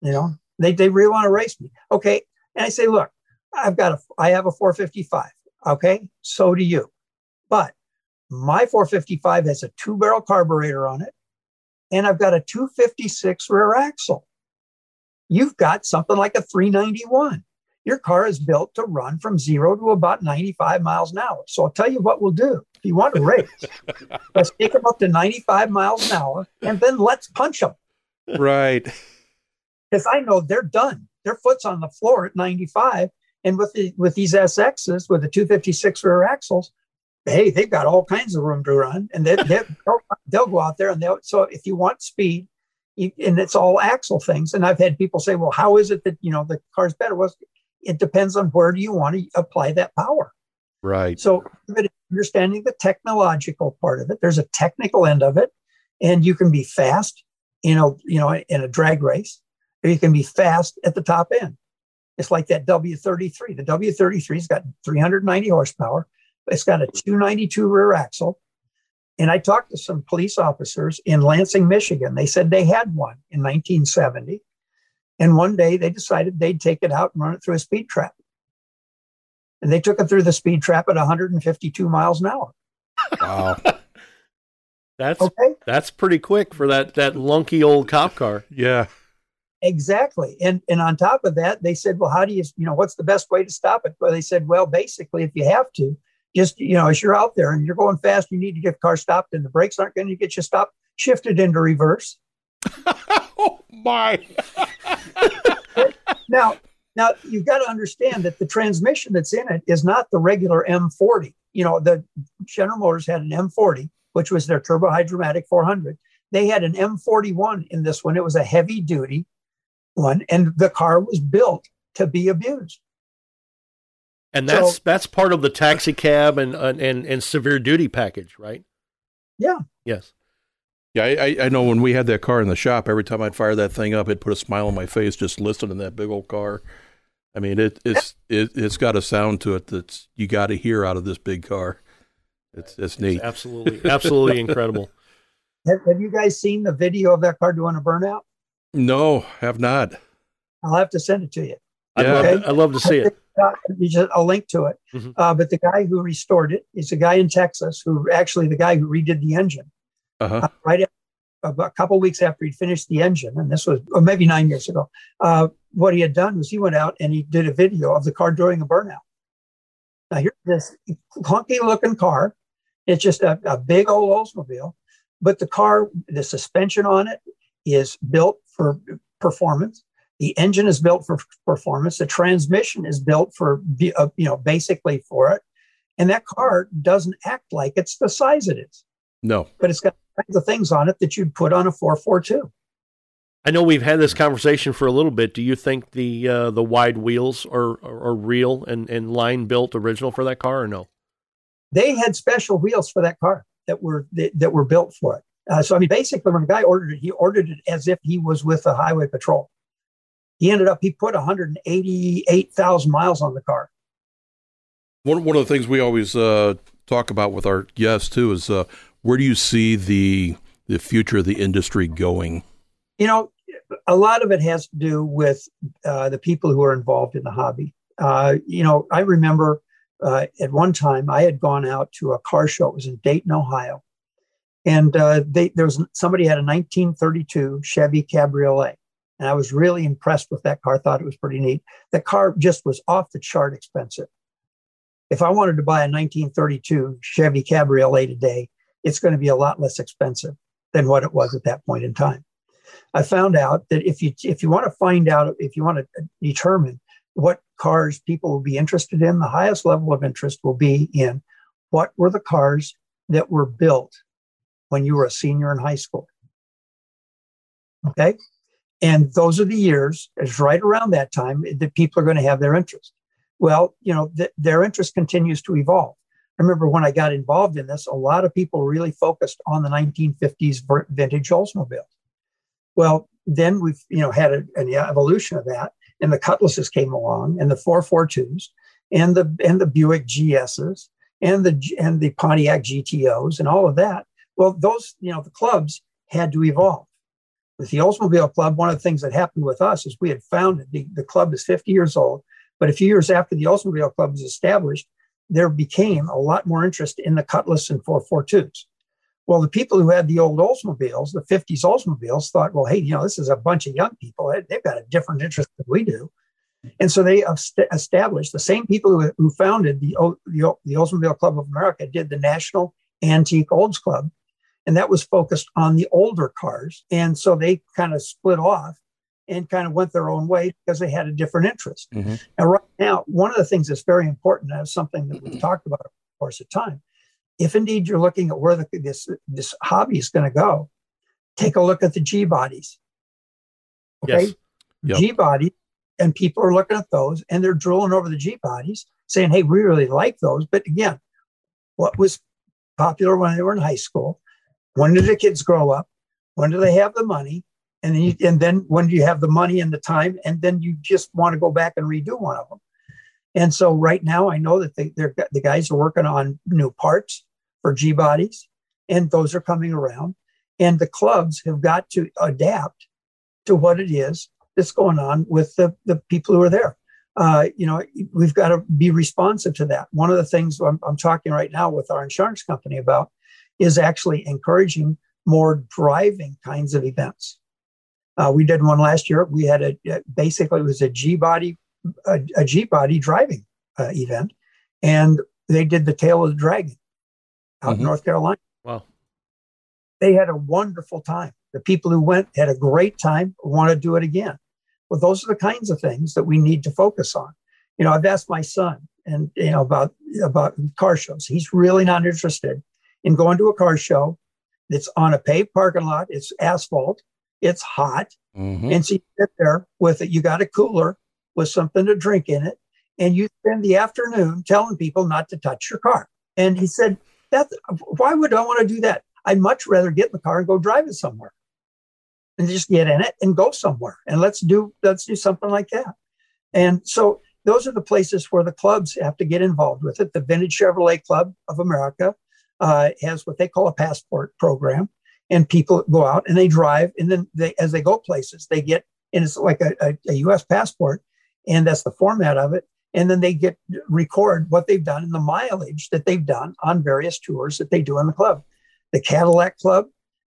You know, They they really want to race me. Okay, and I say, look, I've got a I have a 455. Okay, so do you, but my 455 has a two barrel carburetor on it, and I've got a 256 rear axle. You've got something like a 391. Your car is built to run from zero to about 95 miles an hour. So I'll tell you what we'll do. If you want to race, let's take them up to 95 miles an hour and then let's punch them. Right. Because I know they're done. Their foot's on the floor at 95. And with the with these SXs with the 256 rear axles, hey, they've got all kinds of room to run, and they, will they'll go out there and they'll. So if you want speed, you, and it's all axle things. And I've had people say, well, how is it that you know the car's better? Well, it depends on where do you want to apply that power. Right. So understanding the technological part of it, there's a technical end of it, and you can be fast, you know, you know, in a drag race, or you can be fast at the top end. It's like that W33. The W33's got 390 horsepower. It's got a 292 rear axle. And I talked to some police officers in Lansing, Michigan. They said they had one in 1970. And one day they decided they'd take it out and run it through a speed trap. And they took it through the speed trap at 152 miles an hour. Wow. that's okay. That's pretty quick for that that lunky old cop car. Yeah. Exactly. And and on top of that, they said, well, how do you, you know, what's the best way to stop it? Well, they said, well, basically, if you have to, just, you know, as you're out there and you're going fast, you need to get the car stopped and the brakes aren't going to get you stopped, shifted into reverse. oh my. now, now you've got to understand that the transmission that's in it is not the regular M40. You know, the General Motors had an M40, which was their turbo Hydramatic 400. They had an M41 in this one. It was a heavy duty one, and the car was built to be abused. And that's so, that's part of the taxi cab and, and and severe duty package, right? Yeah. Yes. Yeah, I, I know when we had that car in the shop, every time I'd fire that thing up, it put a smile on my face just listening to that big old car. I mean, it, it's it, it's got a sound to it that's you got to hear out of this big car. It's it's neat. It's absolutely, absolutely incredible. Have, have you guys seen the video of that car doing a burnout? No, have not. I'll have to send it to you. I'd, love, to, I'd love to see it. Just, I'll link to it. Mm-hmm. Uh, but the guy who restored it is a guy in Texas who actually the guy who redid the engine. Uh-huh. Uh, right after, a couple weeks after he finished the engine, and this was maybe nine years ago. Uh, what he had done was he went out and he did a video of the car during a burnout. Now here's this clunky looking car. It's just a, a big old Oldsmobile, but the car, the suspension on it is built for performance. The engine is built for performance. The transmission is built for, uh, you know, basically for it. And that car doesn't act like it's the size it is. No. But it's got the things on it that you'd put on a 442. I know we've had this conversation for a little bit. Do you think the uh, the wide wheels are, are, are real and, and line built original for that car or no? They had special wheels for that car that were that, that were built for it. Uh, so I mean, basically, when the guy ordered it, he ordered it as if he was with the highway patrol. He ended up he put 188,000 miles on the car. One one of the things we always uh, talk about with our guests too is uh, where do you see the the future of the industry going? You know, a lot of it has to do with uh, the people who are involved in the hobby. Uh, you know, I remember uh, at one time I had gone out to a car show. It was in Dayton, Ohio, and uh, they, there was somebody had a 1932 Chevy Cabriolet, and I was really impressed with that car. Thought it was pretty neat. The car just was off the chart expensive. If I wanted to buy a 1932 Chevy Cabriolet today, it's going to be a lot less expensive than what it was at that point in time. I found out that if you if you want to find out if you want to determine what cars people will be interested in, the highest level of interest will be in what were the cars that were built when you were a senior in high school. Okay. And those are the years, it's right around that time that people are going to have their interest. Well, you know, th- their interest continues to evolve. I remember when I got involved in this, a lot of people really focused on the 1950s vintage Oldsmobile. Well, then we've you know had a, an evolution of that, and the Cutlasses came along, and the 442s, and the and the Buick GSs, and the and the Pontiac GTOs, and all of that. Well, those you know the clubs had to evolve. With the Oldsmobile Club, one of the things that happened with us is we had founded the, the club is 50 years old, but a few years after the Oldsmobile Club was established, there became a lot more interest in the Cutlass and 442s. Well, the people who had the old Oldsmobiles, the 50s Oldsmobiles, thought, well, hey, you know, this is a bunch of young people. They've got a different interest than we do. And so they established the same people who, who founded the, the, the Oldsmobile Club of America did the National Antique Olds Club. And that was focused on the older cars. And so they kind of split off and kind of went their own way because they had a different interest. Mm-hmm. And right now, one of the things that's very important, and something that we've talked about, over the course, of time, if indeed you're looking at where the, this, this hobby is going to go, take a look at the G bodies. Okay. Yes. Yep. G bodies and people are looking at those and they're drooling over the G bodies, saying, "Hey, we really like those." But again, what was popular when they were in high school? When did the kids grow up? When do they have the money? And then, you, and then when do you have the money and the time? And then you just want to go back and redo one of them. And so right now, I know that they, they're, the guys are working on new parts for G bodies, and those are coming around. And the clubs have got to adapt to what it is that's going on with the, the people who are there. Uh, you know, we've got to be responsive to that. One of the things I'm, I'm talking right now with our insurance company about is actually encouraging more driving kinds of events. Uh, we did one last year. We had a basically it was a G body a, a G body driving uh, event, and they did the Tail of the Dragon out mm-hmm. in North Carolina. Wow! They had a wonderful time. The people who went had a great time. Want to do it again. Well, those are the kinds of things that we need to focus on. You know, I've asked my son and you know about about car shows. He's really not interested in going to a car show that's on a paved parking lot. It's asphalt. It's hot, mm-hmm. and so you sit there with it. You got a cooler with something to drink in it, and you spend the afternoon telling people not to touch your car. And he said, "That why would I want to do that? I'd much rather get in the car and go drive it somewhere." and just get in it and go somewhere and let's do let's do something like that and so those are the places where the clubs have to get involved with it the vintage chevrolet club of america uh, has what they call a passport program and people go out and they drive and then they as they go places they get and it's like a, a, a us passport and that's the format of it and then they get record what they've done and the mileage that they've done on various tours that they do in the club. The cadillac club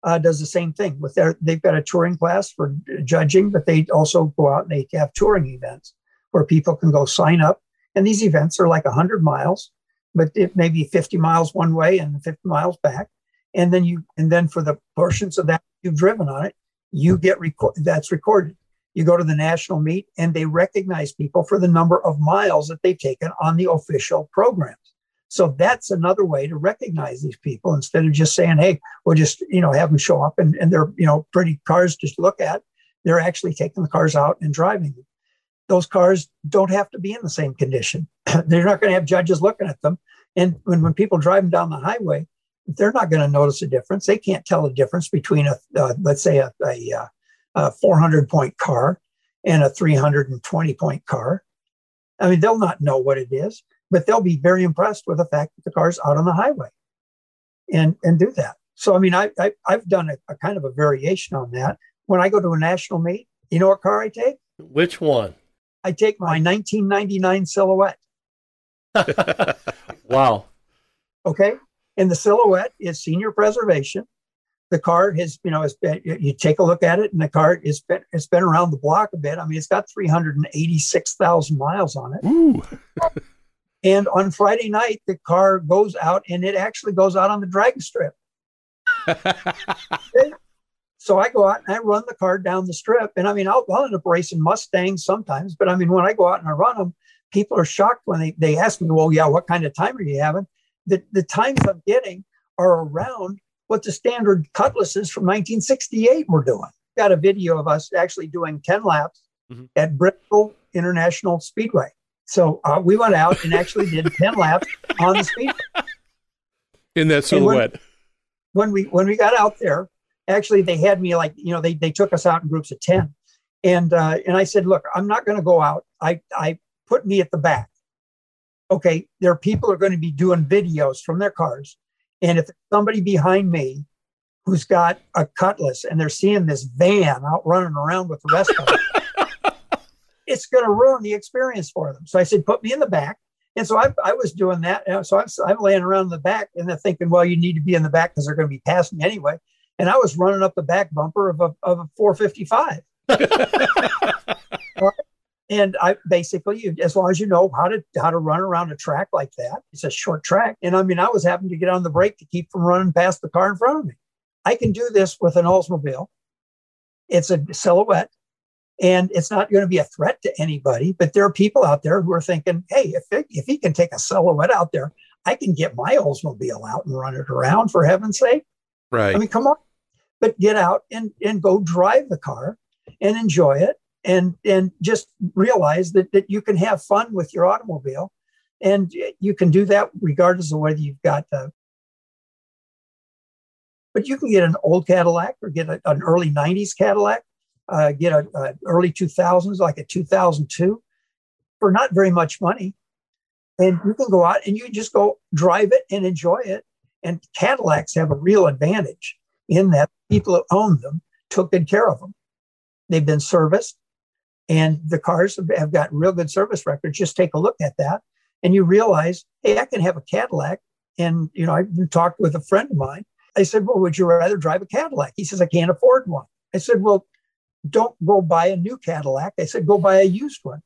uh, does the same thing with their they've got a touring class for judging but they also go out and they have touring events where people can go sign up and these events are like 100 miles but it may be 50 miles one way and 50 miles back and then you and then for the portions of that you've driven on it you get record that's recorded you go to the national meet and they recognize people for the number of miles that they've taken on the official programs so that's another way to recognize these people instead of just saying, hey, we'll just, you know, have them show up and, and they're, you know, pretty cars to look at. They're actually taking the cars out and driving them. Those cars don't have to be in the same condition. they're not going to have judges looking at them. And when, when people drive them down the highway, they're not going to notice a difference. They can't tell the difference between a, uh, let's say, a, a, uh, a 400 point car and a 320 point car. I mean, they'll not know what it is but they'll be very impressed with the fact that the car's out on the highway and and do that so i mean i, I have done a, a, kind of a variation on that when i go to a national meet you know what car i take which one i take my 1999 silhouette wow okay and the silhouette is senior preservation the car has, you know, it's been, you take a look at it, and the car has been it's been around the block a bit. I mean, it's got three hundred and eighty six thousand miles on it. Ooh. And on Friday night, the car goes out and it actually goes out on the drag strip. okay? So I go out and I run the car down the strip. And I mean, I'll, I'll end up racing Mustangs sometimes. But I mean, when I go out and I run them, people are shocked when they, they ask me, well, yeah, what kind of time are you having? The, the times I'm getting are around what the standard cutlasses from 1968 were doing. Got a video of us actually doing 10 laps mm-hmm. at Bristol International Speedway. So uh, we went out and actually did 10 laps on the speedway. In that silhouette. When, when, we when we got out there, actually they had me like, you know, they, they took us out in groups of 10. And uh, and I said, look, I'm not going to go out. I, I put me at the back. Okay, there are people are going to be doing videos from their cars. And if somebody behind me who's got a Cutlass and they're seeing this van out running around with the rest of them. it's going to ruin the experience for them. So I said, put me in the back. And so I, I was doing that. So I'm, I'm laying around in the back and they're thinking, well, you need to be in the back because they're going to be passing anyway. And I was running up the back bumper of a, of a 455. and I basically, as long as you know how to how to run around a track like that, it's a short track. And I mean, I was having to get on the brake to keep from running past the car in front of me. I can do this with an Oldsmobile. It's a silhouette and it's not going to be a threat to anybody. But there are people out there who are thinking, hey, if, it, if he can take a silhouette out there, I can get my Oldsmobile out and run it around for heaven's sake. Right. I mean, come on. But get out and, and go drive the car and enjoy it and and just realize that, that you can have fun with your automobile and you can do that regardless of whether you've got uh, but you can get an old Cadillac or get a, an early 90s Cadillac, uh, get a, a, early 2000s, like a 2002, for not very much money. And you can go out and you just go drive it and enjoy it. And Cadillacs have a real advantage in that people who own them took good care of them. They've been serviced and the cars have got real good service records. Just take a look at that and you realize, hey, I can have a Cadillac. And, you know, I've talked with a friend of mine I said, Well, would you rather drive a Cadillac? He says, I can't afford one. I said, Well, don't go buy a new Cadillac. I said, Go buy a used one.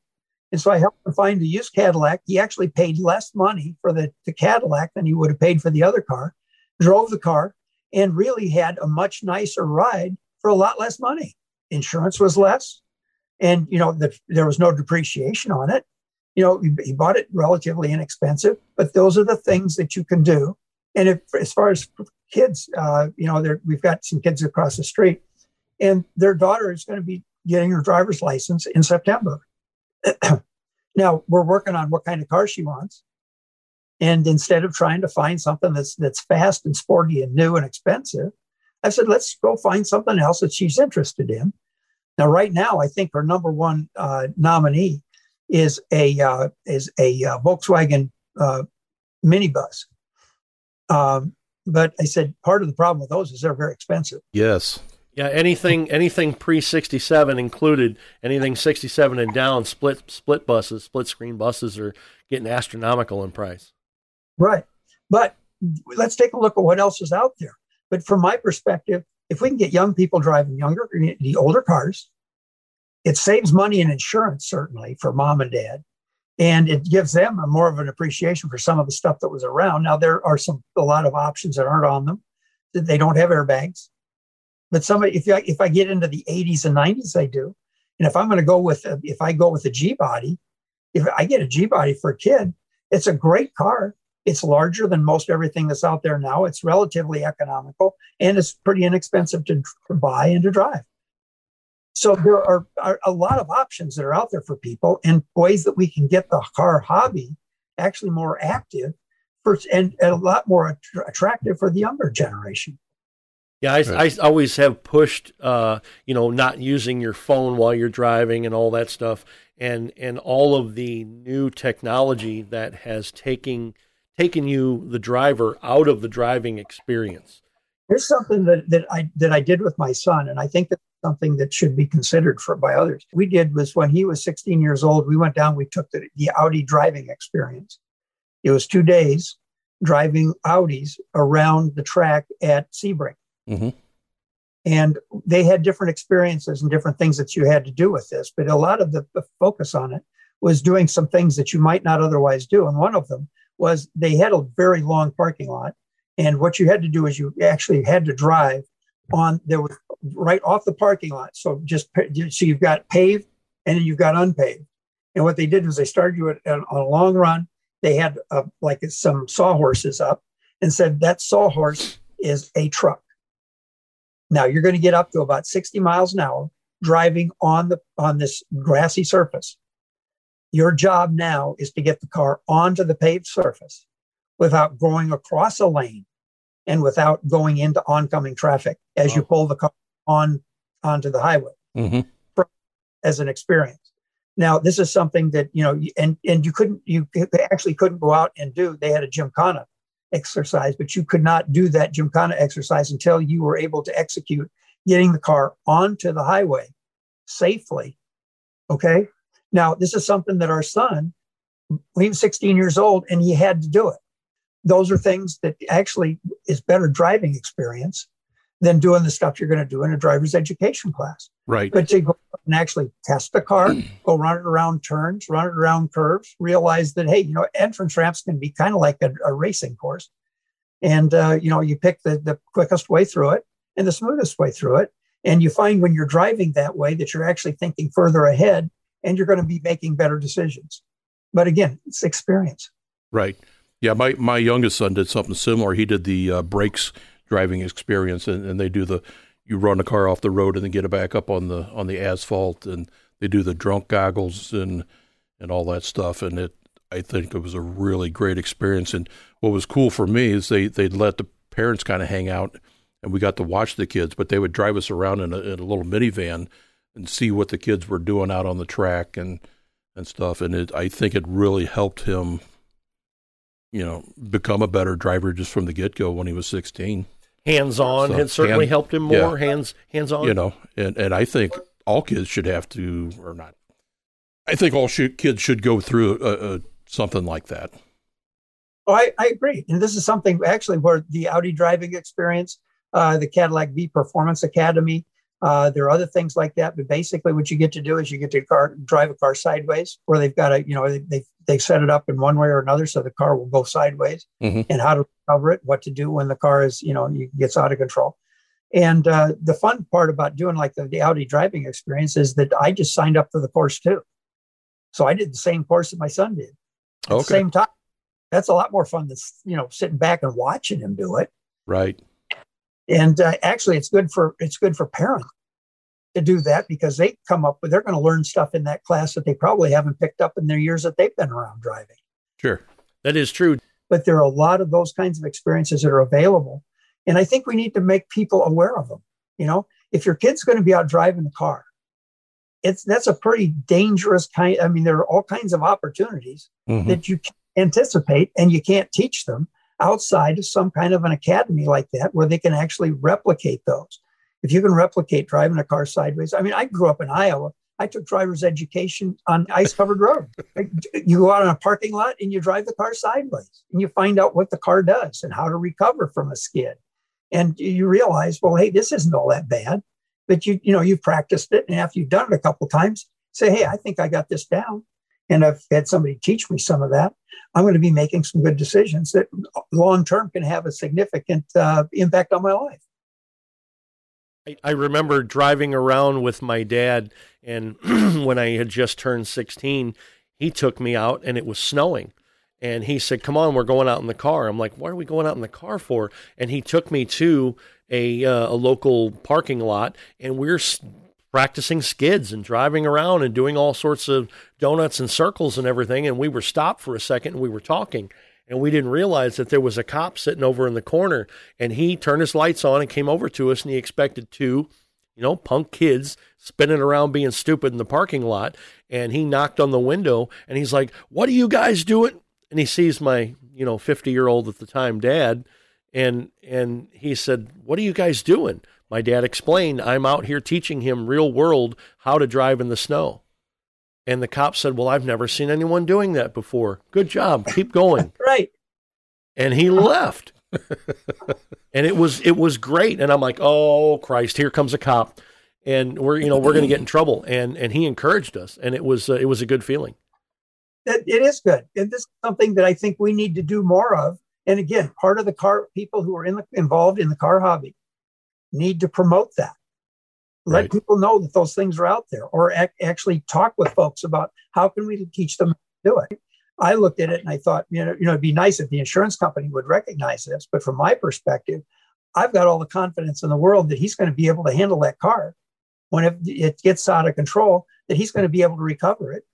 And so I helped him find a used Cadillac. He actually paid less money for the, the Cadillac than he would have paid for the other car, drove the car, and really had a much nicer ride for a lot less money. Insurance was less. And, you know, the, there was no depreciation on it. You know, he, bought it relatively inexpensive, but those are the things that you can do. And if, as far as kids. Uh, you know, we've got some kids across the street, and their daughter is going to be getting her driver's license in September. now we're working on what kind of car she wants, and instead of trying to find something that's that's fast and sporty and new and expensive, I said let's go find something else that she's interested in. Now, right now, I think her number one uh, nominee is a uh, is a uh, Volkswagen uh, minibus. Um, but I said part of the problem with those is they're very expensive. Yes. Yeah, anything anything pre sixty seven included, anything sixty seven and down, split split buses, split screen buses are getting astronomical in price. Right. But let's take a look at what else is out there. But from my perspective, if we can get young people driving younger, the older cars, it saves money in insurance, certainly for mom and dad and it gives them a more of an appreciation for some of the stuff that was around. Now there are some a lot of options that aren't on them. They don't have airbags, but somebody if I, if I get into the 80s and 90s, they do. And if I'm going to go with if I go with a G body, if I get a G body for a kid, it's a great car. It's larger than most everything that's out there now. It's relatively economical and it's pretty inexpensive to, to buy and to drive. So there are, are, a lot of options that are out there for people and ways that we can get the car hobby actually more active for, and, and a lot more attractive for the younger generation. Yeah, I, right. I always have pushed, uh, you know, not using your phone while you're driving and all that stuff, and and all of the new technology that has taken taken you the driver out of the driving experience. Here's something that, that I that I did with my son, and I think that something that should be considered for by others. We did was when he was 16 years old, we went down, we took the, the Audi driving experience. It was two days driving Audis around the track at Sebring. Mm-hmm. And they had different experiences and different things that you had to do with this. But a lot of the, the focus on it was doing some things that you might not otherwise do. And one of them was they had a very long parking lot. And what you had to do is you actually had to drive on there was right off the parking lot. So just so you've got paved and then you've got unpaved. And what they did was they started you on a long run. They had uh, like some sawhorses up and said that sawhorse is a truck. Now you're going to get up to about 60 miles an hour driving on the on this grassy surface. Your job now is to get the car onto the paved surface without going across a lane and without going into oncoming traffic as you pull the car on onto the highway mm-hmm. as an experience. Now, this is something that you know, and and you couldn't, you actually couldn't go out and do. They had a gymkhana exercise, but you could not do that Gymkhana exercise until you were able to execute getting the car onto the highway safely. Okay. Now, this is something that our son, he was 16 years old and he had to do it. Those are things that actually is better driving experience than doing the stuff you're going to do in a driver's education class. Right. But to go and actually test the car, go run it around turns, run it around curves, realize that, hey, you know, entrance ramps can be kind of like a, a racing course. And, uh, you know, you pick the, the quickest way through it and the smoothest way through it. And you find when you're driving that way that you're actually thinking further ahead and you're going to be making better decisions. But again, it's experience. Right. Yeah. My, my youngest son did something similar. He did the uh, brakes driving experience and, and they do the, you run the car off the road and then get it back up on the on the asphalt and they do the drunk goggles and and all that stuff and it I think it was a really great experience and what was cool for me is they they'd let the parents kind of hang out and we got to watch the kids but they would drive us around in a, in a little minivan and see what the kids were doing out on the track and and stuff and it I think it really helped him you know become a better driver just from the get-go when he was 16 hands on so, had certainly hand, helped him more. Yeah. Hands hands on, you know, and and I think all kids should have to, or not. I think all should, kids should go through a, a, something like that. Oh, I, I agree, and this is something actually where the Audi driving experience, uh, the Cadillac V Performance Academy, uh, there are other things like that, but basically, what you get to do is you get to car, drive a car sideways, where they've got a, you know, they they set it up in one way or another, so the car will go sideways, mm-hmm. and how to recover it, what to do when the car is, you know, gets out of control. And uh, the fun part about doing like the, the Audi driving experience is that I just signed up for the course too. So I did the same course that my son did at okay. the same time. That's a lot more fun than you know sitting back and watching him do it. Right and uh, actually it's good for it's good for parents to do that because they come up with they're going to learn stuff in that class that they probably haven't picked up in their years that they've been around driving. Sure. That is true. But there are a lot of those kinds of experiences that are available and i think we need to make people aware of them you know? If your kid's going to be out driving the car it's that's a pretty dangerous kind i mean there are all kinds of opportunities mm-hmm. that you anticipate and you can't teach them outside of some kind of an academy like that where they can actually replicate those. If you can replicate driving a car sideways, I mean, I grew up in Iowa. I took driver's education on ice covered road. you go out on a parking lot and you drive the car sideways and you find out what the car does and how to recover from a skid. And you realize, well, hey, this isn't all that bad. But you, you know, you've practiced it. And after you've done it a couple times, say, hey, I think I got this down and I've had somebody teach me some of that, I'm going to be making some good decisions that long term can have a significant uh, impact on my life. I, remember driving around with my dad, and when I had just turned 16, he took me out and it was snowing. And he said, Come on, we're going out in the car. I'm like, What are we going out in the car for? And he took me to a, uh, a local parking lot, and we're practicing skids and driving around and doing all sorts of donuts and circles and everything. And we were stopped for a second and we were talking. And we didn't realize that there was a cop sitting over in the corner. And he turned his lights on and came over to us and he expected two, you know, punk kids spinning around being stupid in the parking lot. And he knocked on the window and he's like, What are you guys doing? And he sees my, you know, 50 year old at the time dad. And and he said, What are you guys doing? My dad explained, I'm out here teaching him real world how to drive in the snow. And the cop said, Well, I've never seen anyone doing that before. Good job. Keep going. right. And he left. and it was it was great. And I'm like, oh Christ, here comes a cop. And we're you know, we're gonna get in trouble. And and he encouraged us. And it was uh, it was a good feeling. It, it is good. And this is something that I think we need to do more of. And again, part of the car people who are in the, involved in the car hobby need to promote that. Let right. people know that those things are out there, or ac- actually talk with folks about how can we teach them to do it. I looked at it and I thought, you know, you know, it'd be nice if the insurance company would recognize this. But from my perspective, I've got all the confidence in the world that he's going to be able to handle that car when it, it gets out of control. That he's going to be able to recover it.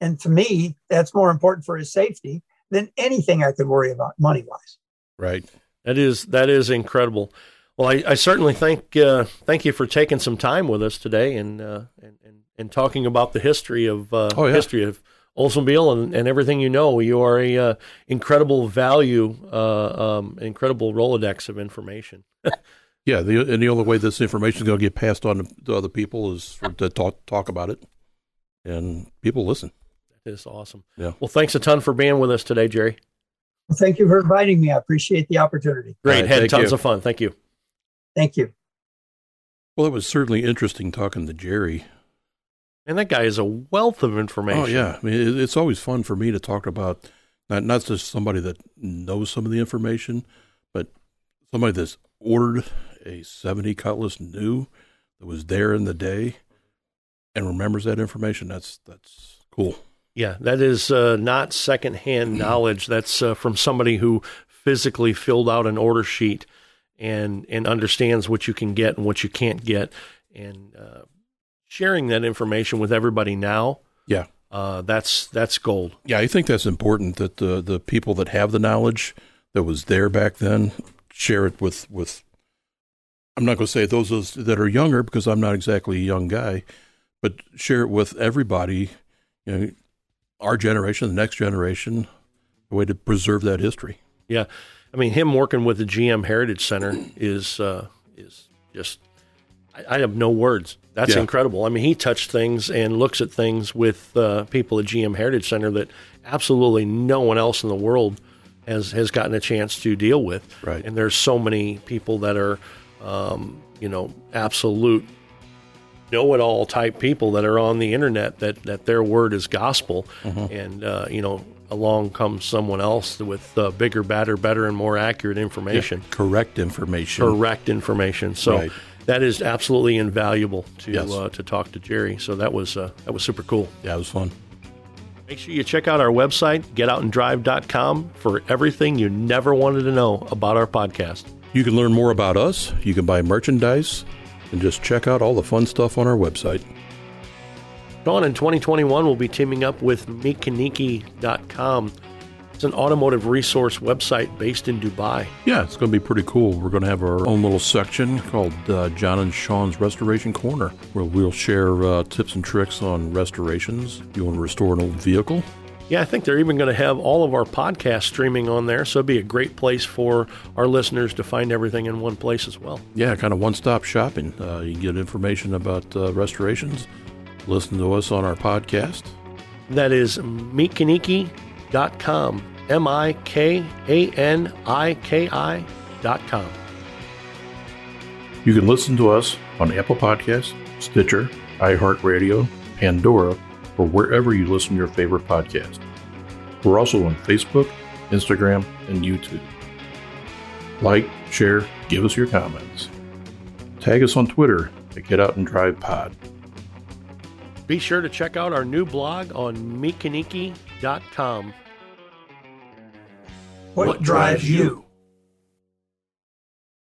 And to me, that's more important for his safety than anything I could worry about money wise. Right. That is that is incredible. Well, I, I certainly thank uh, thank you for taking some time with us today and uh, and, and, and talking about the history of uh, oh, yeah. history of Oldsmobile and, and everything you know. You are a uh, incredible value, uh, um, incredible Rolodex of information. yeah, the, and the only way this information is going to get passed on to, to other people is for, to talk talk about it, and people listen. That is awesome. Yeah. Well, thanks a ton for being with us today, Jerry. Well, thank you for inviting me. I appreciate the opportunity. Great. right, Had tons you. of fun. Thank you. Thank you. Well, it was certainly interesting talking to Jerry. And that guy is a wealth of information. Oh yeah, I mean, it's always fun for me to talk about not not just somebody that knows some of the information, but somebody that's ordered a seventy Cutlass new that was there in the day and remembers that information. That's that's cool. Yeah, that is uh, not secondhand knowledge. That's uh, from somebody who physically filled out an order sheet and and understands what you can get and what you can't get, and uh, sharing that information with everybody now. Yeah. uh, that's that's gold. Yeah, I think that's important that the the people that have the knowledge that was there back then share it with with. I'm not going to say those those that are younger because I'm not exactly a young guy, but share it with everybody. You know, our generation, the next generation, a way to preserve that history. Yeah, I mean, him working with the GM Heritage Center is uh, is just. I, I have no words. That's Yeah. incredible. I mean, he touched things and looks at things with uh, people at GM Heritage Center that absolutely no one else in the world has has gotten a chance to deal with. Right. And there's so many people that are, um, you know, absolute know-it-all type people that are on the internet that that their word is gospel, and uh, you know, along comes someone else with uh, bigger, badder, better, and more accurate information, Correct information. correct information. So Right. that is absolutely invaluable to Yes. uh, to talk to Jerry. So that was uh, that was super cool. Yeah, it was fun. Make sure you check out our website, getoutandrive.com, for everything you never wanted to know about our podcast. You can learn more about us. You can buy merchandise, and just check out all the fun stuff on our website. Sean, in 2021, we'll be teaming up with Mikaniki.com. It's an automotive resource website based in Dubai. Yeah, it's going to be pretty cool. We're going to have our own little section called uh, John and Sean's Restoration Corner, where we'll share uh, tips and tricks on restorations. You want to restore an old vehicle? Yeah, I think they're even going to have all of our podcast streaming on there, so it'd be a great place for our listeners to find everything in one place as well. Yeah, kind of one-stop shopping. Uh, you can get information about uh, restorations. Listen to us on our podcast. That is Mikaniki.com. M I K A N I K I dot com. You can listen to us on Apple Podcasts, Stitcher, iHeartRadio, Pandora, or wherever you listen to your favorite podcast. We're also on Facebook, Instagram, and YouTube. Like, share, give us your comments. Tag us on Twitter at Get Out and Drive Pod. Be sure to check out our new blog on Mikaniki.com. What, drives you?